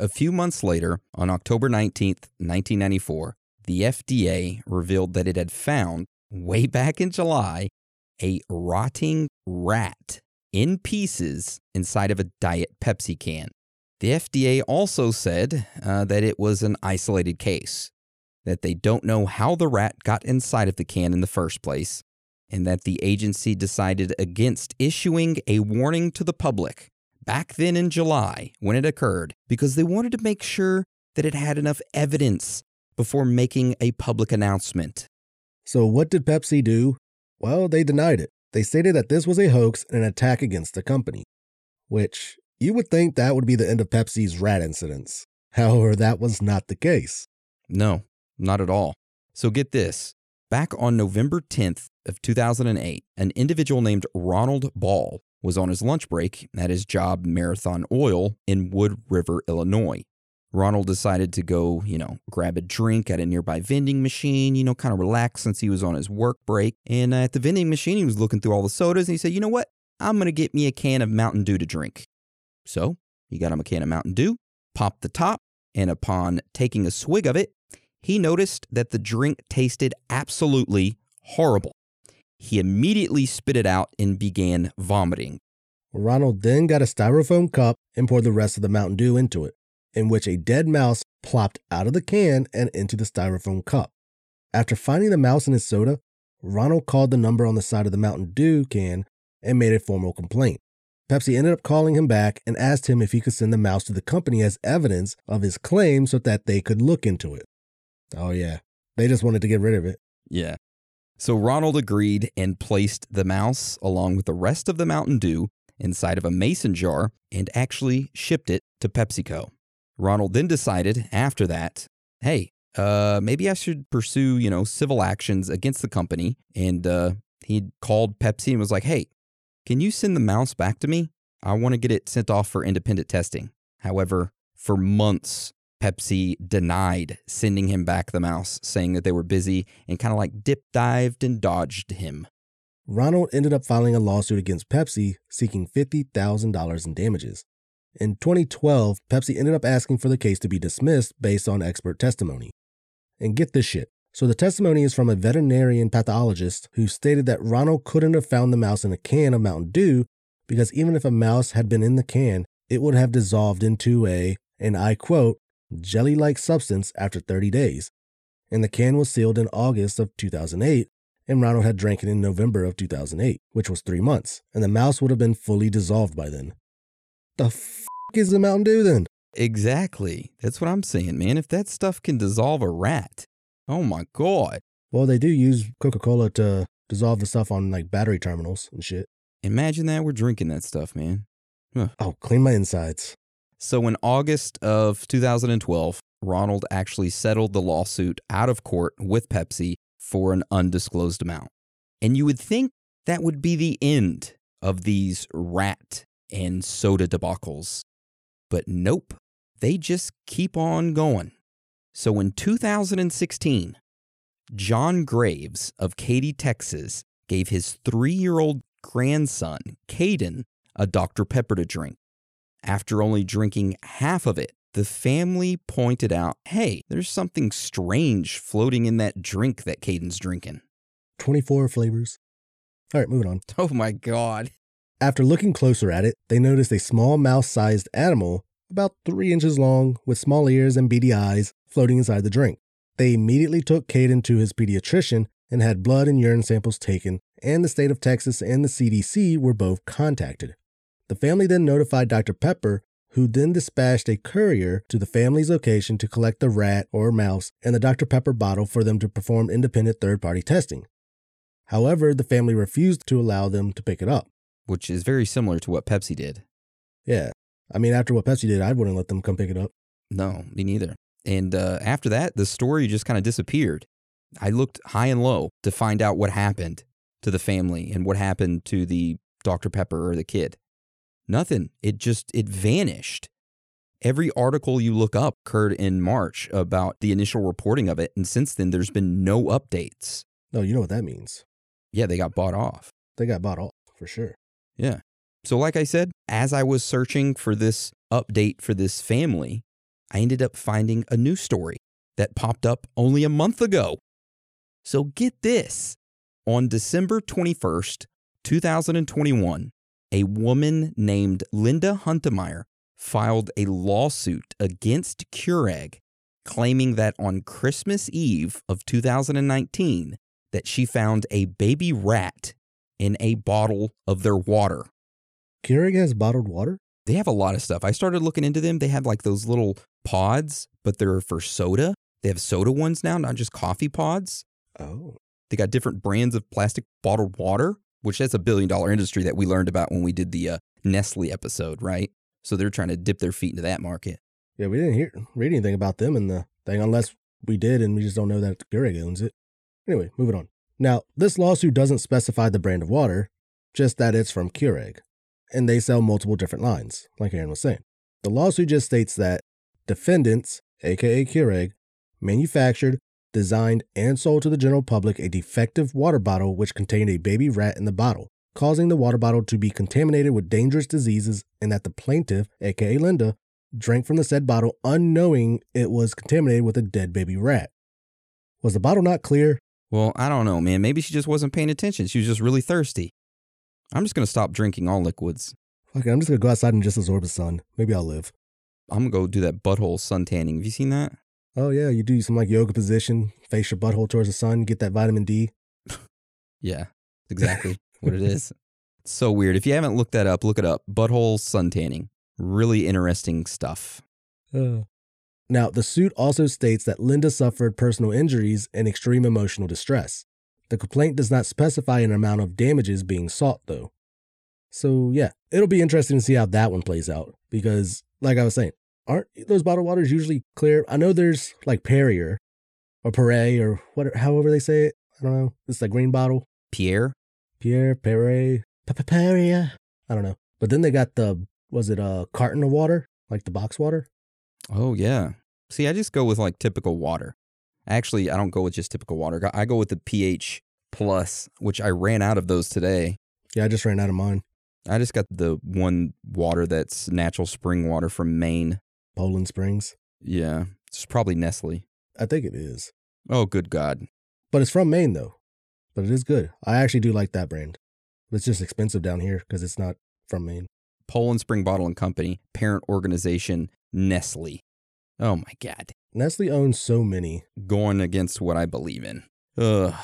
A few months later, on October 19, 1994, the FDA revealed that it had found, way back in July, a rotting rat in pieces inside of a Diet Pepsi can. The FDA also said uh, that it was an isolated case, that they don't know how the rat got inside of the can in the first place, and that the agency decided against issuing a warning to the public back then in July when it occurred because they wanted to make sure that it had enough evidence before making a public announcement. So, what did Pepsi do? Well, they denied it. They stated that this was a hoax and an attack against the company, which you would think that would be the end of Pepsi's rat incidents. However, that was not the case. No, not at all. So get this. Back on November 10th of 2008, an individual named Ronald Ball was on his lunch break at his job Marathon Oil in Wood River, Illinois. Ronald decided to go, you know, grab a drink at a nearby vending machine, you know, kind of relax since he was on his work break. And at the vending machine, he was looking through all the sodas and he said, you know what? I'm going to get me a can of Mountain Dew to drink. So he got him a can of Mountain Dew, popped the top, and upon taking a swig of it, he noticed that the drink tasted absolutely horrible. He immediately spit it out and began vomiting. Ronald then got a styrofoam cup and poured the rest of the Mountain Dew into it, in which a dead mouse plopped out of the can and into the styrofoam cup. After finding the mouse in his soda, Ronald called the number on the side of the Mountain Dew can and made a formal complaint. Pepsi ended up calling him back and asked him if he could send the mouse to the company as evidence of his claim so that they could look into it. Oh, yeah. They just wanted to get rid of it. Yeah. So Ronald agreed and placed the mouse along with the rest of the Mountain Dew inside of a mason jar and actually shipped it to PepsiCo. Ronald then decided after that, hey, uh, maybe I should pursue, you know, civil actions against the company. And uh, he called Pepsi and was like, hey, can you send the mouse back to me? I want to get it sent off for independent testing. However, for months, Pepsi denied sending him back the mouse, saying that they were busy and kind of like dip dived and dodged him. Ronald ended up filing a lawsuit against Pepsi seeking $50,000 in damages. In 2012, Pepsi ended up asking for the case to be dismissed based on expert testimony. And get this shit. So the testimony is from a veterinarian pathologist who stated that Ronald couldn't have found the mouse in a can of Mountain Dew because even if a mouse had been in the can, it would have dissolved into a, and I quote, jelly like substance after 30 days. And the can was sealed in August of 2008, and Ronald had drank it in November of 2008, which was three months, and the mouse would have been fully dissolved by then. The f is the Mountain Dew then? Exactly. That's what I'm saying, man. If that stuff can dissolve a rat, oh my God. Well, they do use Coca Cola to dissolve the stuff on like battery terminals and shit. Imagine that we're drinking that stuff, man. Oh, clean my insides. So in August of 2012, Ronald actually settled the lawsuit out of court with Pepsi for an undisclosed amount. And you would think that would be the end of these rat and soda debacles. But nope, they just keep on going. So in 2016, John Graves of Katy, Texas, gave his three year old grandson, Caden, a Dr. Pepper to drink. After only drinking half of it, the family pointed out hey, there's something strange floating in that drink that Caden's drinking. 24 flavors. All right, moving on. Oh my God. After looking closer at it, they noticed a small mouse sized animal, about three inches long, with small ears and beady eyes, floating inside the drink. They immediately took Caden to his pediatrician and had blood and urine samples taken, and the state of Texas and the CDC were both contacted. The family then notified Dr. Pepper, who then dispatched a courier to the family's location to collect the rat or mouse and the Dr. Pepper bottle for them to perform independent third party testing. However, the family refused to allow them to pick it up. Which is very similar to what Pepsi did. Yeah. I mean, after what Pepsi did, I wouldn't let them come pick it up. No, me neither. And uh, after that, the story just kind of disappeared. I looked high and low to find out what happened to the family and what happened to the Dr. Pepper or the kid. Nothing. It just it vanished. Every article you look up occurred in March about the initial reporting of it, and since then there's been no updates. No, you know what that means. Yeah, they got bought off. They got bought off for sure. Yeah. So, like I said, as I was searching for this update for this family, I ended up finding a new story that popped up only a month ago. So, get this on December 21st, 2021, a woman named Linda Huntemeyer filed a lawsuit against Keurig, claiming that on Christmas Eve of 2019, that she found a baby rat in a bottle of their water. Keurig has bottled water? They have a lot of stuff. I started looking into them. They have like those little pods, but they're for soda. They have soda ones now, not just coffee pods. Oh. They got different brands of plastic bottled water, which that's a billion dollar industry that we learned about when we did the uh, Nestle episode, right? So they're trying to dip their feet into that market. Yeah, we didn't hear read anything about them in the thing unless we did and we just don't know that Keurig owns it. Anyway, moving on. Now, this lawsuit doesn't specify the brand of water, just that it's from Keurig. And they sell multiple different lines, like Aaron was saying. The lawsuit just states that defendants, aka Keurig, manufactured, designed, and sold to the general public a defective water bottle which contained a baby rat in the bottle, causing the water bottle to be contaminated with dangerous diseases, and that the plaintiff, aka Linda, drank from the said bottle unknowing it was contaminated with a dead baby rat. Was the bottle not clear? Well, I don't know, man. Maybe she just wasn't paying attention. She was just really thirsty. I'm just going to stop drinking all liquids. Okay, I'm just gonna go outside and just absorb the sun. Maybe I'll live. I'm going to go do that butthole sun tanning. Have you seen that? Oh yeah, you do some like yoga position, face your butthole towards the sun, get that vitamin D. Yeah, exactly what it is. It's so weird. If you haven't looked that up, look it up. Butthole sun tanning. Really interesting stuff. Uh. Now, the suit also states that Linda suffered personal injuries and extreme emotional distress. The complaint does not specify an amount of damages being sought, though. So, yeah, it'll be interesting to see how that one plays out because, like I was saying, aren't those bottled waters usually clear? I know there's like Perrier or Perrier or whatever, however they say it. I don't know. It's like green bottle. Pierre? Pierre, Perrier, Perrier. I don't know. But then they got the, was it a carton of water? Like the box water? Oh, yeah. See, I just go with like typical water. Actually, I don't go with just typical water. I go with the pH plus, which I ran out of those today. Yeah, I just ran out of mine. I just got the one water that's natural spring water from Maine. Poland Springs. Yeah, it's probably Nestle. I think it is. Oh, good God. But it's from Maine, though. But it is good. I actually do like that brand. It's just expensive down here because it's not from Maine. Poland Spring Bottle and Company, parent organization Nestle. Oh my God. Nestle owns so many. Going against what I believe in. Ugh.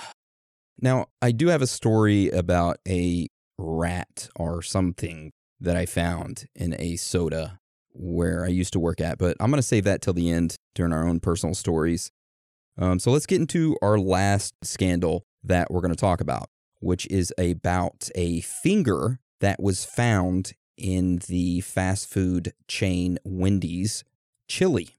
Now, I do have a story about a rat or something that I found in a soda where I used to work at, but I'm going to save that till the end during our own personal stories. Um, so let's get into our last scandal that we're going to talk about, which is about a finger that was found in the fast food chain Wendy's chili.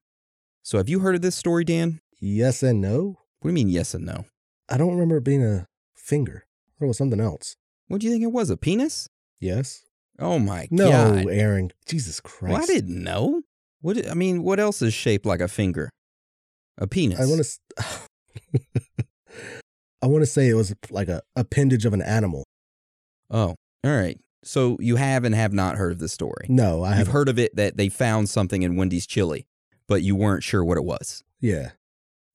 So have you heard of this story, Dan? Yes and no. What do you mean, yes and no? I don't remember it being a finger. It was something else. What do you think it was? A penis? Yes. Oh my No, god! No, Aaron. Jesus Christ. Well, I didn't know. What? I mean, what else is shaped like a finger? A penis. I want to. I want to say it was like a appendage of an animal. Oh, all right. So you have and have not heard of this story. No, I You've have. heard of it that they found something in Wendy's chili, but you weren't sure what it was. Yeah.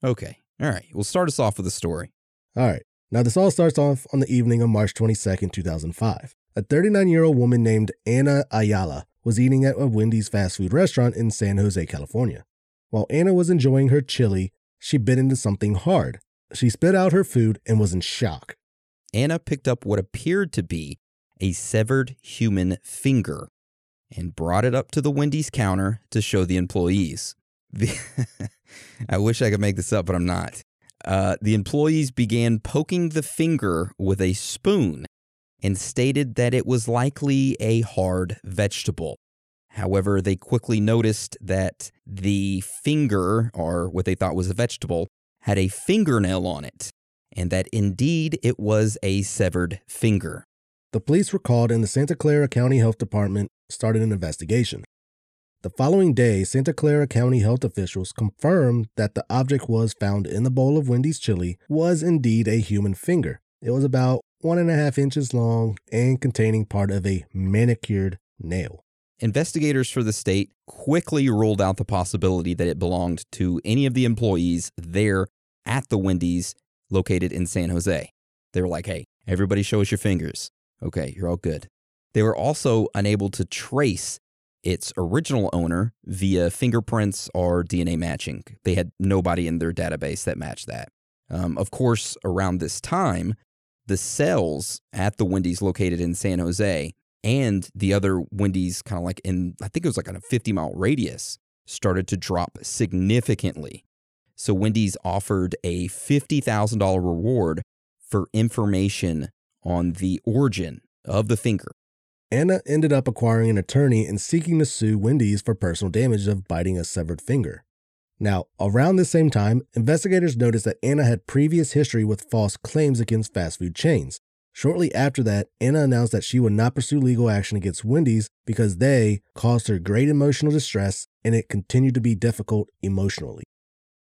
Okay. All right. We'll start us off with a story. All right. Now, this all starts off on the evening of March 22nd, 2005. A 39 year old woman named Anna Ayala was eating at a Wendy's fast food restaurant in San Jose, California. While Anna was enjoying her chili, she bit into something hard. She spit out her food and was in shock. Anna picked up what appeared to be a severed human finger and brought it up to the Wendy's counter to show the employees. The I wish I could make this up, but I'm not. Uh, the employees began poking the finger with a spoon and stated that it was likely a hard vegetable. However, they quickly noticed that the finger, or what they thought was a vegetable, had a fingernail on it, and that indeed it was a severed finger. The police were called and the Santa Clara County Health Department started an investigation. The following day, Santa Clara County health officials confirmed that the object was found in the bowl of Wendy's chili was indeed a human finger. It was about one and a half inches long and containing part of a manicured nail. Investigators for the state quickly ruled out the possibility that it belonged to any of the employees there at the Wendy's located in San Jose. They were like, hey, everybody show us your fingers. Okay, you're all good. They were also unable to trace its original owner via fingerprints or DNA matching. They had nobody in their database that matched that. Um, of course, around this time, the sales at the Wendy's located in San Jose and the other Wendy's kind of like in, I think it was like on a 50 mile radius, started to drop significantly. So Wendy's offered a $50,000 reward for information on the origin of the finger. Anna ended up acquiring an attorney and seeking to sue Wendy's for personal damage of biting a severed finger. Now, around the same time, investigators noticed that Anna had previous history with false claims against fast food chains. Shortly after that, Anna announced that she would not pursue legal action against Wendy's because they caused her great emotional distress and it continued to be difficult emotionally.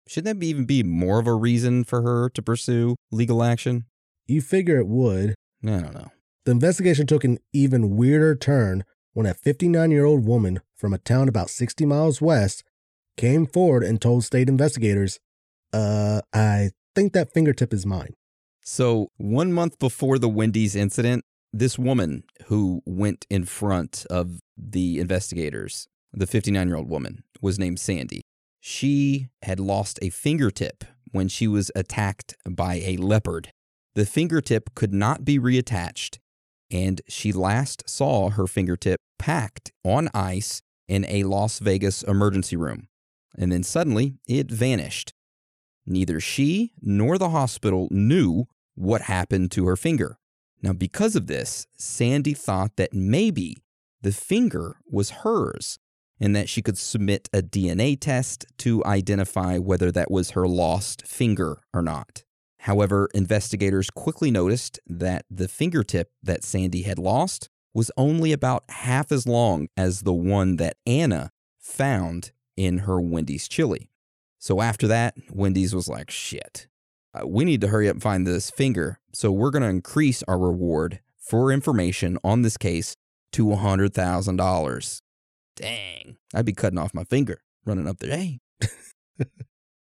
Shouldn't that be even be more of a reason for her to pursue legal action? You figure it would. I don't know. The investigation took an even weirder turn when a 59 year old woman from a town about 60 miles west came forward and told state investigators, Uh, I think that fingertip is mine. So, one month before the Wendy's incident, this woman who went in front of the investigators, the 59 year old woman, was named Sandy. She had lost a fingertip when she was attacked by a leopard. The fingertip could not be reattached, and she last saw her fingertip packed on ice in a Las Vegas emergency room. And then suddenly it vanished. Neither she nor the hospital knew what happened to her finger. Now, because of this, Sandy thought that maybe the finger was hers and that she could submit a DNA test to identify whether that was her lost finger or not. However, investigators quickly noticed that the fingertip that Sandy had lost was only about half as long as the one that Anna found in her Wendy's chili. So after that, Wendy's was like, shit, uh, we need to hurry up and find this finger. So we're going to increase our reward for information on this case to $100,000. Dang, I'd be cutting off my finger running up there. Hey,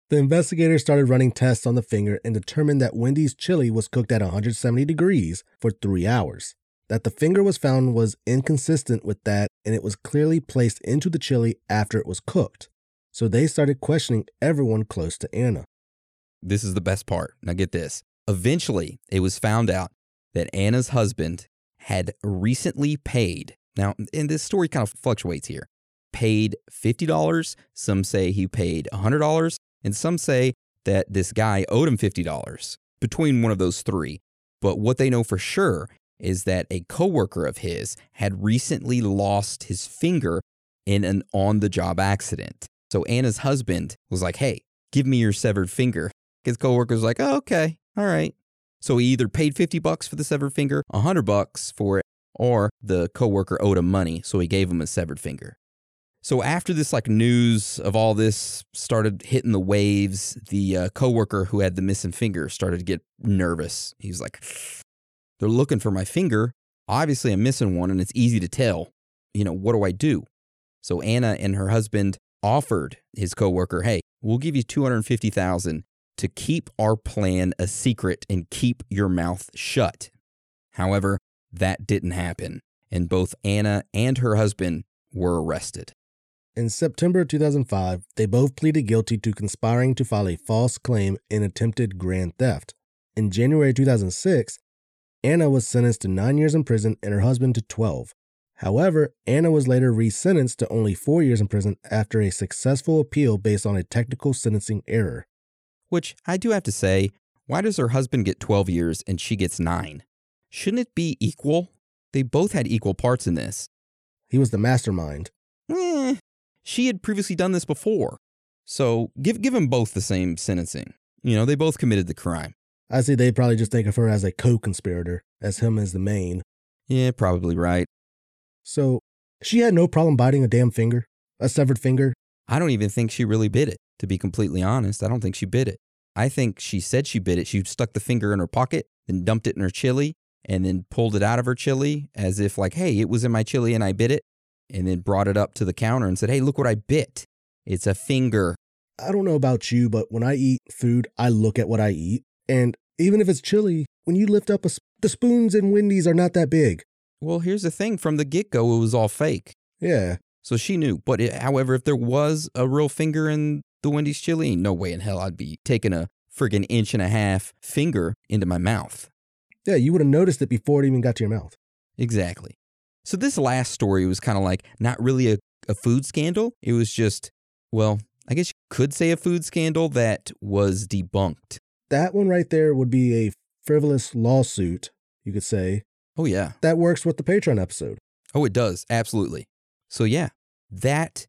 The investigators started running tests on the finger and determined that Wendy's chili was cooked at 170 degrees for three hours. That the finger was found was inconsistent with that, and it was clearly placed into the chili after it was cooked. So they started questioning everyone close to Anna. this is the best part. Now get this. Eventually, it was found out that Anna's husband had recently paid. Now, and this story kind of fluctuates here. Paid $50, some say he paid $100, and some say that this guy owed him $50 between one of those three. But what they know for sure is that a coworker of his had recently lost his finger in an on the job accident. So Anna's husband was like, "Hey, give me your severed finger." His coworker's like, "Oh, okay. All right." So he either paid 50 bucks for the severed finger, 100 bucks for it, or the coworker owed him money, so he gave him a severed finger. So after this like news of all this started hitting the waves, the uh, coworker who had the missing finger started to get nervous. He was like, "They're looking for my finger. Obviously, I'm missing one, and it's easy to tell. You know, what do I do?" So Anna and her husband offered his coworker, "Hey, we'll give you 250,000 to keep our plan a secret and keep your mouth shut." However, that didn't happen, and both Anna and her husband were arrested. In September 2005, they both pleaded guilty to conspiring to file a false claim in attempted grand theft. In January 2006, Anna was sentenced to nine years in prison and her husband to 12. However, Anna was later resentenced to only four years in prison after a successful appeal based on a technical sentencing error. Which I do have to say, why does her husband get 12 years and she gets nine? Shouldn't it be equal? They both had equal parts in this. He was the mastermind. Eh, she had previously done this before. So give, give them both the same sentencing. You know, they both committed the crime. I see they probably just think of her as a co conspirator, as him as the main. Yeah, probably right. So she had no problem biting a damn finger, a severed finger. I don't even think she really bit it, to be completely honest. I don't think she bit it. I think she said she bit it. She stuck the finger in her pocket, then dumped it in her chili, and then pulled it out of her chili as if, like, hey, it was in my chili and I bit it, and then brought it up to the counter and said, hey, look what I bit. It's a finger. I don't know about you, but when I eat food, I look at what I eat. And even if it's chilly, when you lift up a, sp- the spoons in Wendy's are not that big. Well, here's the thing from the get go, it was all fake. Yeah. So she knew. But it, however, if there was a real finger in the Wendy's chili, no way in hell I'd be taking a friggin' inch and a half finger into my mouth. Yeah, you would have noticed it before it even got to your mouth. Exactly. So this last story was kind of like not really a, a food scandal. It was just, well, I guess you could say a food scandal that was debunked. That one right there would be a frivolous lawsuit, you could say. Oh, yeah. That works with the Patreon episode. Oh, it does. Absolutely. So, yeah, that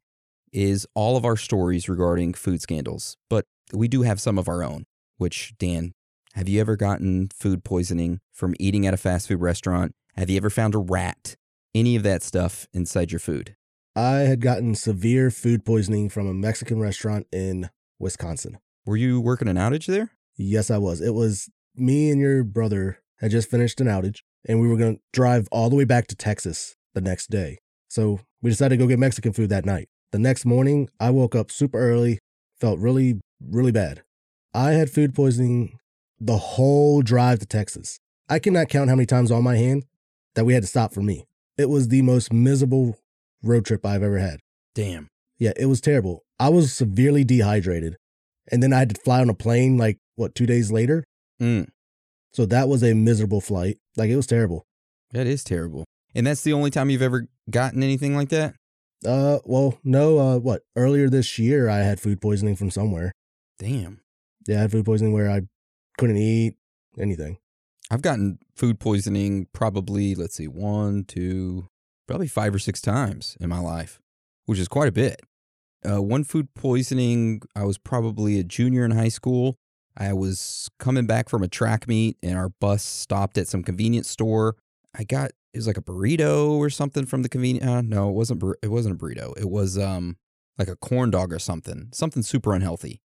is all of our stories regarding food scandals. But we do have some of our own, which, Dan, Have you ever gotten food poisoning from eating at a fast food restaurant? Have you ever found a rat? Any of that stuff inside your food? I had gotten severe food poisoning from a Mexican restaurant in Wisconsin. Were you working an outage there? Yes, I was. It was me and your brother had just finished an outage, and we were going to drive all the way back to Texas the next day. So we decided to go get Mexican food that night. The next morning, I woke up super early, felt really, really bad. I had food poisoning the whole drive to Texas. I cannot count how many times on my hand that we had to stop for me. It was the most miserable road trip I've ever had. Damn. Yeah, it was terrible. I was severely dehydrated. And then I had to fly on a plane like, what, two days later? Mm, So that was a miserable flight. Like, it was terrible. that is terrible. And that's the only time you've ever gotten anything like that? Uh, well, no, uh, what? Earlier this year, I had food poisoning from somewhere. Damn. Yeah, I had food poisoning where I couldn't eat anything. I've gotten food poisoning probably, let's see, one, two, probably five or six times in my life, which is quite a bit. Uh, one food poisoning, I was probably a junior in high school. I was coming back from a track meet and our bus stopped at some convenience store. I got it was like a burrito or something from the convenience. Uh, no, it wasn't. bur- It wasn't a burrito. It was um like a corn dog or something. Something super unhealthy.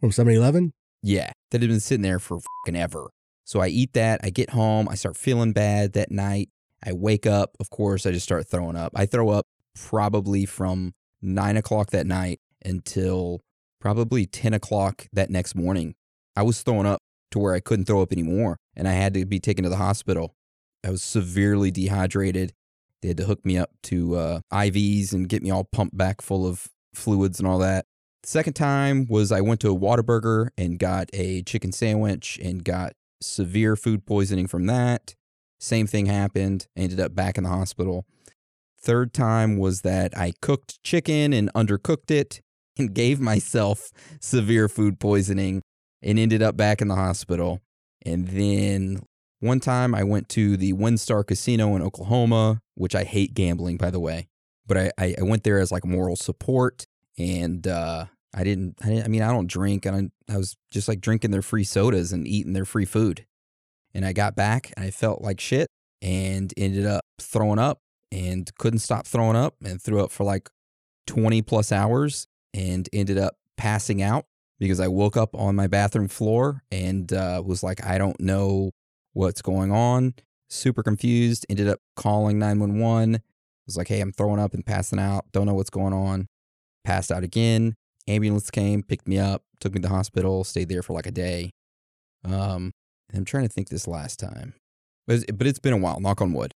From 7 Eleven? Yeah, that had been sitting there for fucking ever. So I eat that. I get home. I start feeling bad that night. I wake up. Of course, I just start throwing up. I throw up probably from nine o'clock that night until probably 10 o'clock that next morning. I was throwing up to where I couldn't throw up anymore and I had to be taken to the hospital. I was severely dehydrated. They had to hook me up to uh, IVs and get me all pumped back full of fluids and all that. Second time was I went to a Whataburger and got a chicken sandwich and got severe food poisoning from that. Same thing happened. Ended up back in the hospital. Third time was that I cooked chicken and undercooked it and gave myself severe food poisoning and ended up back in the hospital. And then one time I went to the WinStar Casino in Oklahoma, which I hate gambling, by the way. But I, I, went there as like moral support and uh, I didn't, I didn't. I mean, I don't drink, and I, I was just like drinking their free sodas and eating their free food. And I got back, and I felt like shit, and ended up throwing up, and couldn't stop throwing up, and threw up for like twenty plus hours, and ended up passing out because I woke up on my bathroom floor and uh, was like, I don't know what's going on. Super confused. Ended up calling nine one one. Was like, hey, I'm throwing up and passing out. Don't know what's going on passed out again. Ambulance came, picked me up, took me to the hospital, stayed there for like a day. Um, I'm trying to think this last time, but it's, but it's been a while. Knock on wood,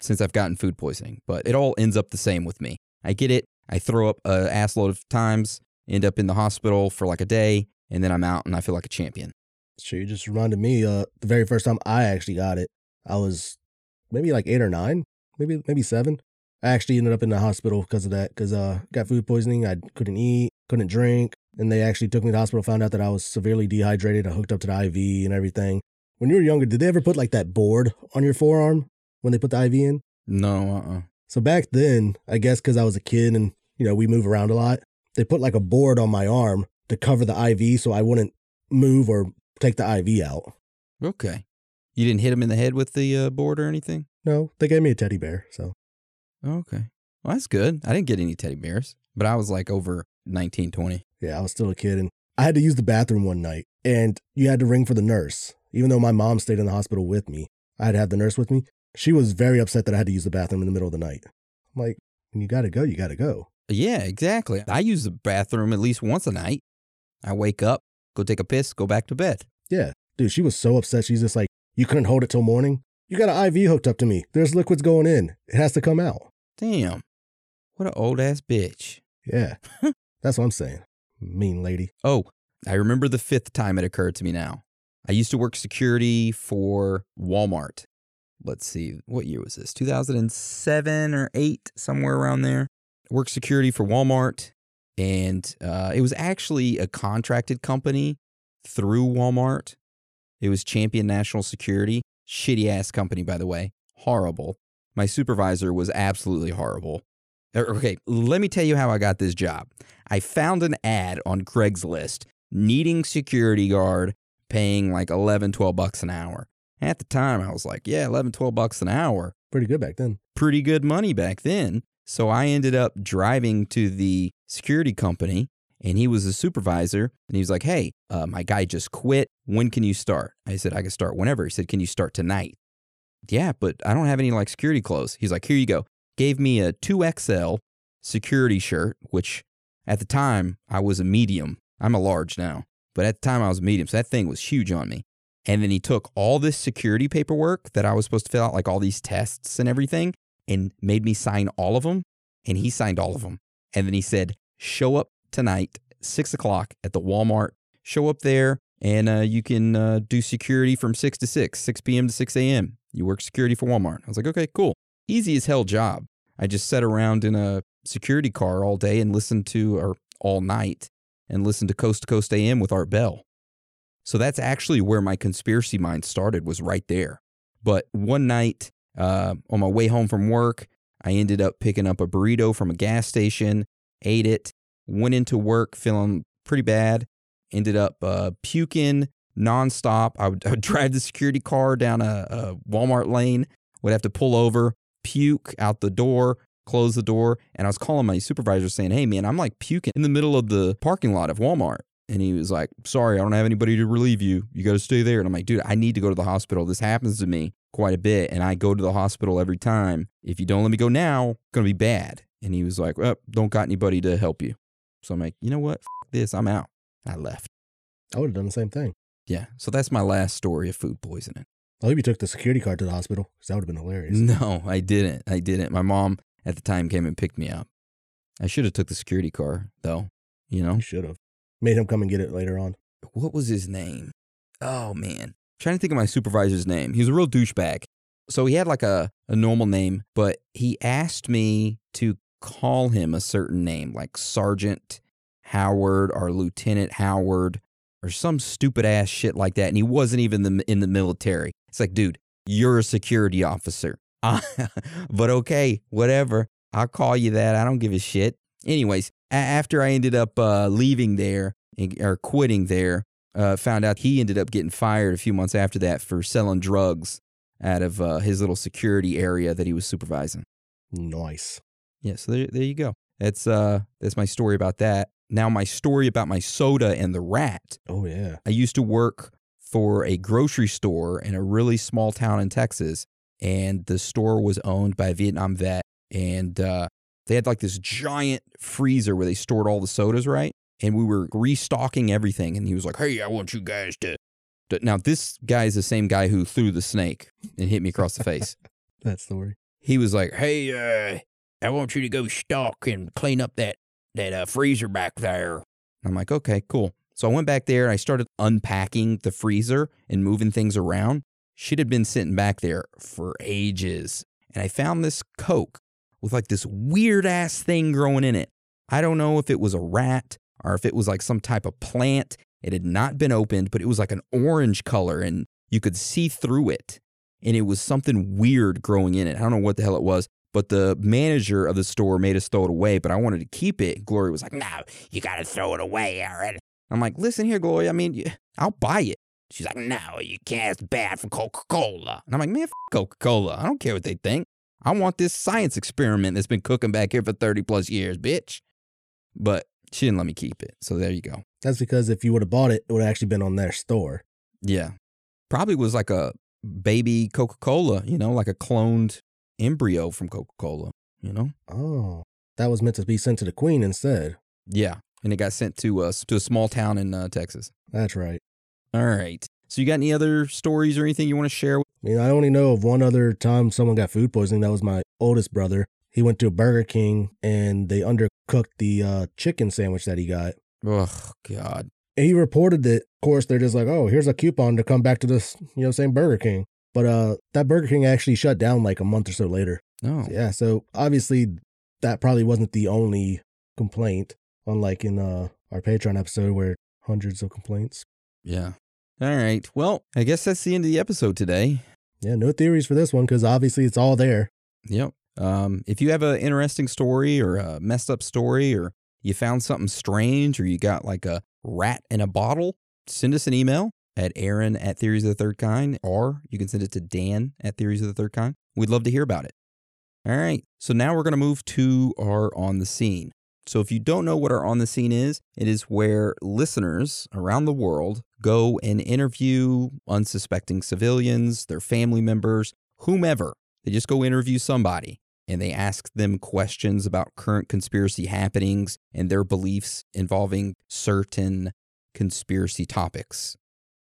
since I've gotten food poisoning. But it all ends up the same with me. I get it. I throw up a assload of times, end up in the hospital for like a day, and then I'm out and I feel like a champion. So you just reminded me, uh, the very first time I actually got it, I was maybe like eight or nine, maybe maybe seven. I actually ended up in the hospital because of that, because uh, got food poisoning. I couldn't eat, couldn't drink, and they actually took me to the hospital. Found out that I was severely dehydrated. I hooked up to the IV and everything. When you were younger, did they ever put like that board on your forearm when they put the IV in? No, uh, uh So back then, I guess because I was a kid and you know we move around a lot, they put like a board on my arm to cover the IV so I wouldn't move or take the IV out. okay. You didn't hit him in the head with the uh, board or anything? No, they gave me a teddy bear. So Okay. Well, that's good. I didn't get any teddy bears, but I was like over 19, 20. yeah, I was still a kid and I had to use the bathroom one night and you had to ring for the nurse. Even though my mom stayed in the hospital with me, I had to have the nurse with me. She was very upset that I had to use the bathroom in the middle of the night. I'm like, when you gotta go, you gotta go. Yeah, exactly. I use the bathroom at least once a night. I wake up, go take a piss, go back to bed. Yeah, dude, she was so upset. She's just like, you couldn't hold it till morning. You got an IV hooked up to me. There's liquids going in. It has to come out. Damn. What an old ass bitch. Yeah, that's what I'm saying. Mean lady. Oh, I remember the fifth time it occurred to me now. I used to work security for Walmart. Let's see, what year was this? 2007 or 8, somewhere around there. Worked security for Walmart, and uh, it was actually a contracted company through Walmart. It was Champion National Security. Shitty ass company, by the way. Horrible. My supervisor was absolutely horrible. Er, Okay, let me tell you how I got this job. I found an ad on Craigslist needing security guard, paying like 11, 12 bucks an hour. At the time, I was like, yeah, 11, 12 bucks an hour. Pretty good back then. Pretty good money back then. So I ended up driving to the security company and he was a supervisor and he was like, hey, uh, my guy just quit. When can you start? I said, I can start whenever. He said, can you start tonight? Yeah, but I don't have any like security clothes. He's like, here you go. Gave me a 2XL security shirt, which at the time I was a medium. I'm a large now, but at the time I was a medium. So that thing was huge on me. And then he took all this security paperwork that I was supposed to fill out, like all these tests and everything, and made me sign all of them. And he signed all of them. And then he said, show up tonight, six o'clock at the Walmart. Show up there and uh, you can uh, do security from 6 to 6, 6 p.m. to 6 a.m. You work security for Walmart. I was like, okay, cool. Easy as hell job. I just sat around in a security car all day and listened to, or all night, and listened to Coast to Coast AM with Art Bell. So that's actually where my conspiracy mind started, was right there. But one night uh, on my way home from work, I ended up picking up a burrito from a gas station, ate it, went into work feeling pretty bad, ended up uh, puking nonstop. I would, I would drive the security car down a, a Walmart lane, would have to pull over, puke out the door, close the door. And I was calling my supervisor saying, Hey, man, I'm like puking in the middle of the parking lot of Walmart. And he was like, Sorry, I don't have anybody to relieve you. You got to stay there. And I'm like, Dude, I need to go to the hospital. This happens to me quite a bit. And I go to the hospital every time. If you don't let me go now, it's going to be bad. And he was like, Well, don't got anybody to help you. So I'm like, You know what? F- this. I'm out. I left. I would have done the same thing. Yeah. So that's my last story of food poisoning. I hope you took the security card to the hospital because that would have been hilarious. No, I didn't. I didn't. My mom at the time came and picked me up. I should have took the security car though. You know You should have made him come and get it later on. what was his name? Oh man, trying to think of my supervisor's name. He was a real douchebag. So he had like a a normal name, but he asked me to call him a certain name, like Sergeant Howard or Lieutenant Howard or some stupid ass shit like that. And he wasn't even the, in the military. It's like, dude, you're a security officer. but okay, whatever. I'll call you that. I don't give a shit. Anyways, after I ended up uh, leaving there or quitting there, uh, found out he ended up getting fired a few months after that for selling drugs out of uh, his little security area that he was supervising. Nice. Yeah, so there, there you go. That's uh, that's my story about that. Now my story about my soda and the rat. Oh yeah. I used to work for a grocery store in a really small town in Texas, and the store was owned by a Vietnam vet, and uh, they had like this giant freezer where they stored all the sodas, right? And we were restocking everything, and he was like, "Hey, I want you guys to." to-" Now this guy is the same guy who threw the snake and hit me across the face. That story. He was like, "Hey, uh, I want you to go stock and clean up that that uh, freezer back there." I'm like, "Okay, cool." So I went back there and I started unpacking the freezer and moving things around. Shit had been sitting back there for ages, and I found this Coke with like this weird ass thing growing in it. I don't know if it was a rat or if it was like some type of plant. It had not been opened, but it was like an orange color and you could see through it. And it was something weird growing in it. I don't know what the hell it was, but the manager of the store made us throw it away, but I wanted to keep it. Gloria was like, no, you got to throw it away, Aaron. I'm like, listen here, Gloria. I mean, I'll buy it. She's like, no, you can't. It's bad for Coca Cola. And I'm like, man, Coca Cola. I don't care what they think. I want this science experiment that's been cooking back here for 30 plus years, bitch. But she didn't let me keep it. So there you go. That's because if you would have bought it, it would have actually been on their store. Yeah. Probably was like a baby Coca Cola, you know, like a cloned embryo from Coca Cola, you know? Oh, that was meant to be sent to the queen instead. Yeah. And it got sent to us to a small town in uh, Texas. That's right. All right. So you got any other stories or anything you want to share? I mean, I only know of one other time someone got food poisoning. That was my oldest brother. He went to a Burger King and they undercooked the uh, chicken sandwich that he got. Oh God. And he reported that, of course, they're just like, oh, here's a coupon to come back to this, you know, same Burger King. But uh, that Burger King actually shut down like a month or so later. No. Yeah, so obviously that probably wasn't the only complaint, unlike in uh, our Patreon episode where hundreds of complaints. Yeah. All right. Well, I guess that's the end of the episode today. Yeah, no theories for this one because obviously it's all there. Yep. Um, if you have an interesting story or a messed up story or you found something strange or you got like a rat in a bottle, send us an email at Aaron at Theories of the Third Kind, or you can send it to Dan at Theories of the Third Kind. We'd love to hear about it. All right. So now we're going to move to our On the Scene. So if you don't know what our On the Scene is, it is where listeners around the world go and interview unsuspecting civilians, their family members, whomever. They just go interview somebody and they ask them questions about current conspiracy happenings and their beliefs involving certain conspiracy topics.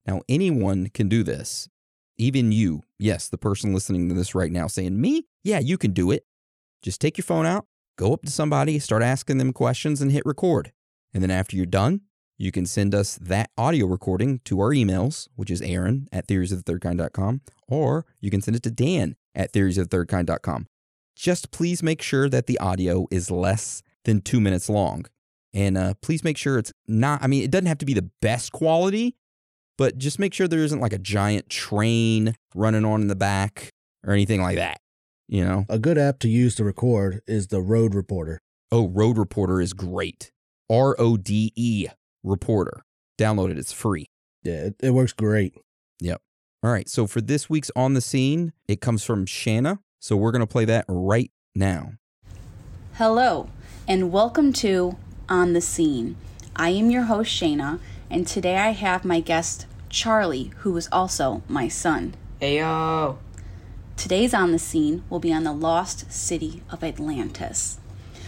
Now, anyone can do this. Even you, yes, the person listening to this right now saying, Me? Yeah, you can do it. Just take your phone out, go up to somebody, start asking them questions, and hit record. And then after you're done, you can send us that audio recording to our emails, which is Aaron at theoriesofthethirdkind.com, or you can send it to Dan at theoriesofthethirdkind.com. Just please make sure that the audio is less than two minutes long. And uh, please make sure it's not, I mean, it doesn't have to be the best quality, but just make sure there isn't like a giant train running on in the back or anything like that. You know? A good app to use to record is the Rode Reporter. Oh, Rode Reporter is great. R O D E Reporter. Download it, it's free. Yeah, it, it works great. Yep. All right. So for this week's On the Scene, it comes from Shanna. So we're going to play that right now. Hello, and welcome to On the Scene. I am your host, Shayna, and today I have my guest, Charlie, who is also my son. Ayo. Today's On the Scene will be on the lost city of Atlantis.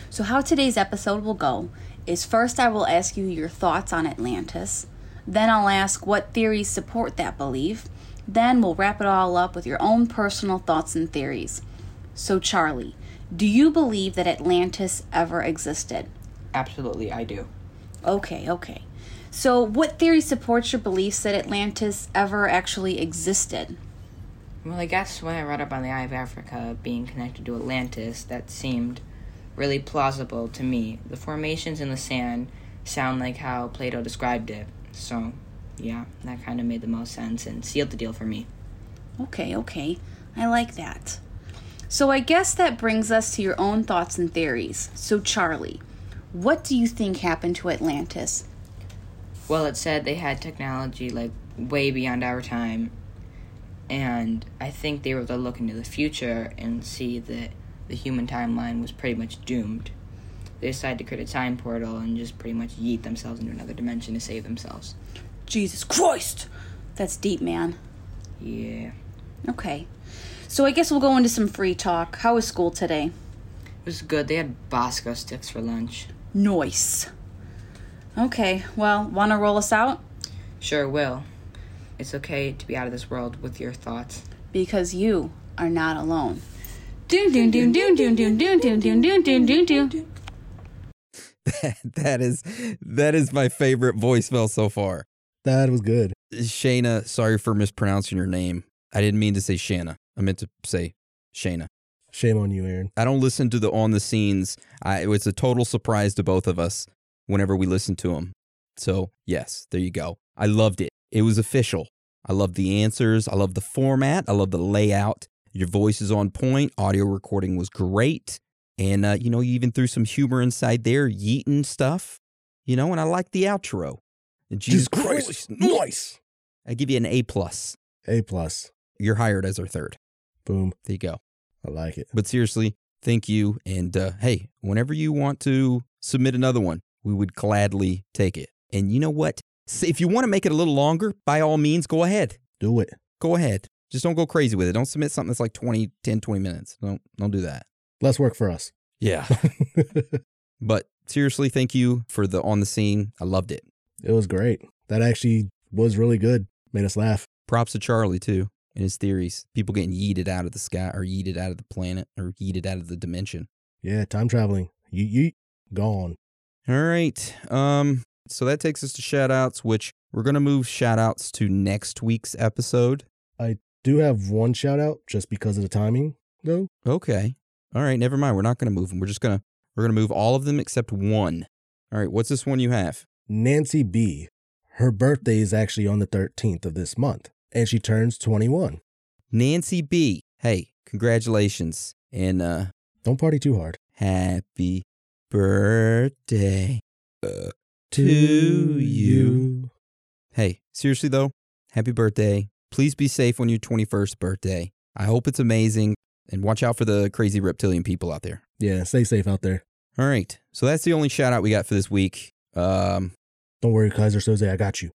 So, how today's episode will go is first I will ask you your thoughts on Atlantis, then I'll ask what theories support that belief, then we'll wrap it all up with your own personal thoughts and theories. So, Charlie, do you believe that Atlantis ever existed? Absolutely, I do. Okay, okay. So, what theory supports your beliefs that Atlantis ever actually existed? Well, I guess when I read up on the Eye of Africa being connected to Atlantis, that seemed really plausible to me. The formations in the sand sound like how Plato described it. So, yeah, that kind of made the most sense and sealed the deal for me. Okay, okay. I like that. So, I guess that brings us to your own thoughts and theories. So, Charlie, what do you think happened to Atlantis? Well, it said they had technology like way beyond our time, and I think they were to look into the future and see that the human timeline was pretty much doomed. They decided to create a time portal and just pretty much yeet themselves into another dimension to save themselves. Jesus Christ! That's deep, man. Yeah. Okay. So, I guess we'll go into some free talk. How was school today? It was good. They had Bosco sticks for lunch. Noise. Okay, well, want to roll us out? Sure will. It's okay to be out of this world with your thoughts. Because you are not alone. Doon doon doon doon doon doon doon doon doon doon doon doon doon. that is that is my favorite voicemail so far. That was good. Shayna, sorry for mispronouncing your name. I didn't mean to say Shanna. I meant to say Shayna. Shame on you, Aaron. I don't listen to the on the scenes. I, it was a total surprise to both of us whenever we listened to them. So, yes, there you go. I loved it. It was official. I love the answers. I love the format. I love the layout. Your voice is on point. Audio recording was great. And, uh, you know, you even threw some humor inside there, yeeting stuff, you know, and I like the outro. Jesus Christ. Nice. I give you an A plus. A plus. You're hired as our third. Boom. There you go. I like it. But seriously, thank you. And uh, hey, whenever you want to submit another one, we would gladly take it. And you know what? S- If you want to make it a little longer, by all means, go ahead. Do it. Go ahead. Just don't go crazy with it. Don't submit something that's like 20, 10, 20 minutes. Don't don't do that. Less work for us. Yeah. but seriously, thank you for the on the scene. I loved it. It was great. That actually was really good. Made us laugh. Props to Charlie too and his theories. People getting yeeted out of the sky or yeeted out of the planet or yeeted out of the dimension. Yeah, time traveling. Yeet yeet. Gone. All right. Um, so that takes us to shout outs, which we're gonna move shout outs to next week's episode. I do have one shout out just because of the timing, though. Okay. All right, never mind. We're not gonna move them. We're just gonna we're gonna move all of them except one. All right, what's this one you have? Nancy B. Her birthday is actually on the 13th of this month, and she turns 21. Nancy B. Hey, congratulations. And uh Don't party too hard. happy birthday uh, to you. Hey, seriously though, happy birthday. Please be safe on your 21st birthday. I hope it's amazing and watch out for the crazy reptilian people out there. Yeah, stay safe out there. All right. So that's the only shout out we got for this week. Um, Don't worry, Keyser Soze, I got you.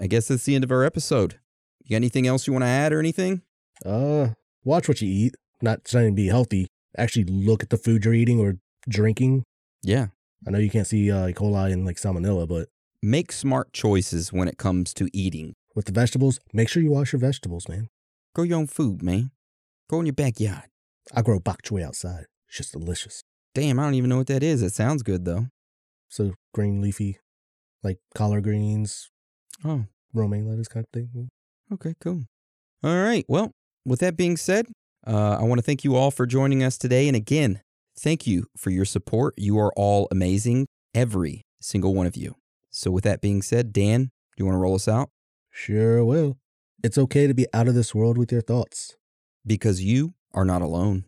I guess that's the end of our episode. You got anything else you want to add or anything? Uh, watch what you eat. Not trying to be healthy. Actually, look at the food you're eating or drinking. Yeah. I know you can't see uh, E. coli and like salmonella, but Make smart choices when it comes to eating. with the vegetables, make sure you wash your vegetables, man. Grow your own food, man. Go in your backyard. I grow bok choy outside. It's just delicious. Damn, I don't even know what that is. It sounds good though. So green leafy, like collard greens, Oh, romaine lettuce kind of thing. okay, cool. All right. Well, with that being said, uh, I want to thank you all for joining us today. And again, thank you for your support. You are all amazing, every single one of you. So, with that being said, Dan, do you want to roll us out? Sure will. It's okay to be out of this world with your thoughts. Because you are not alone.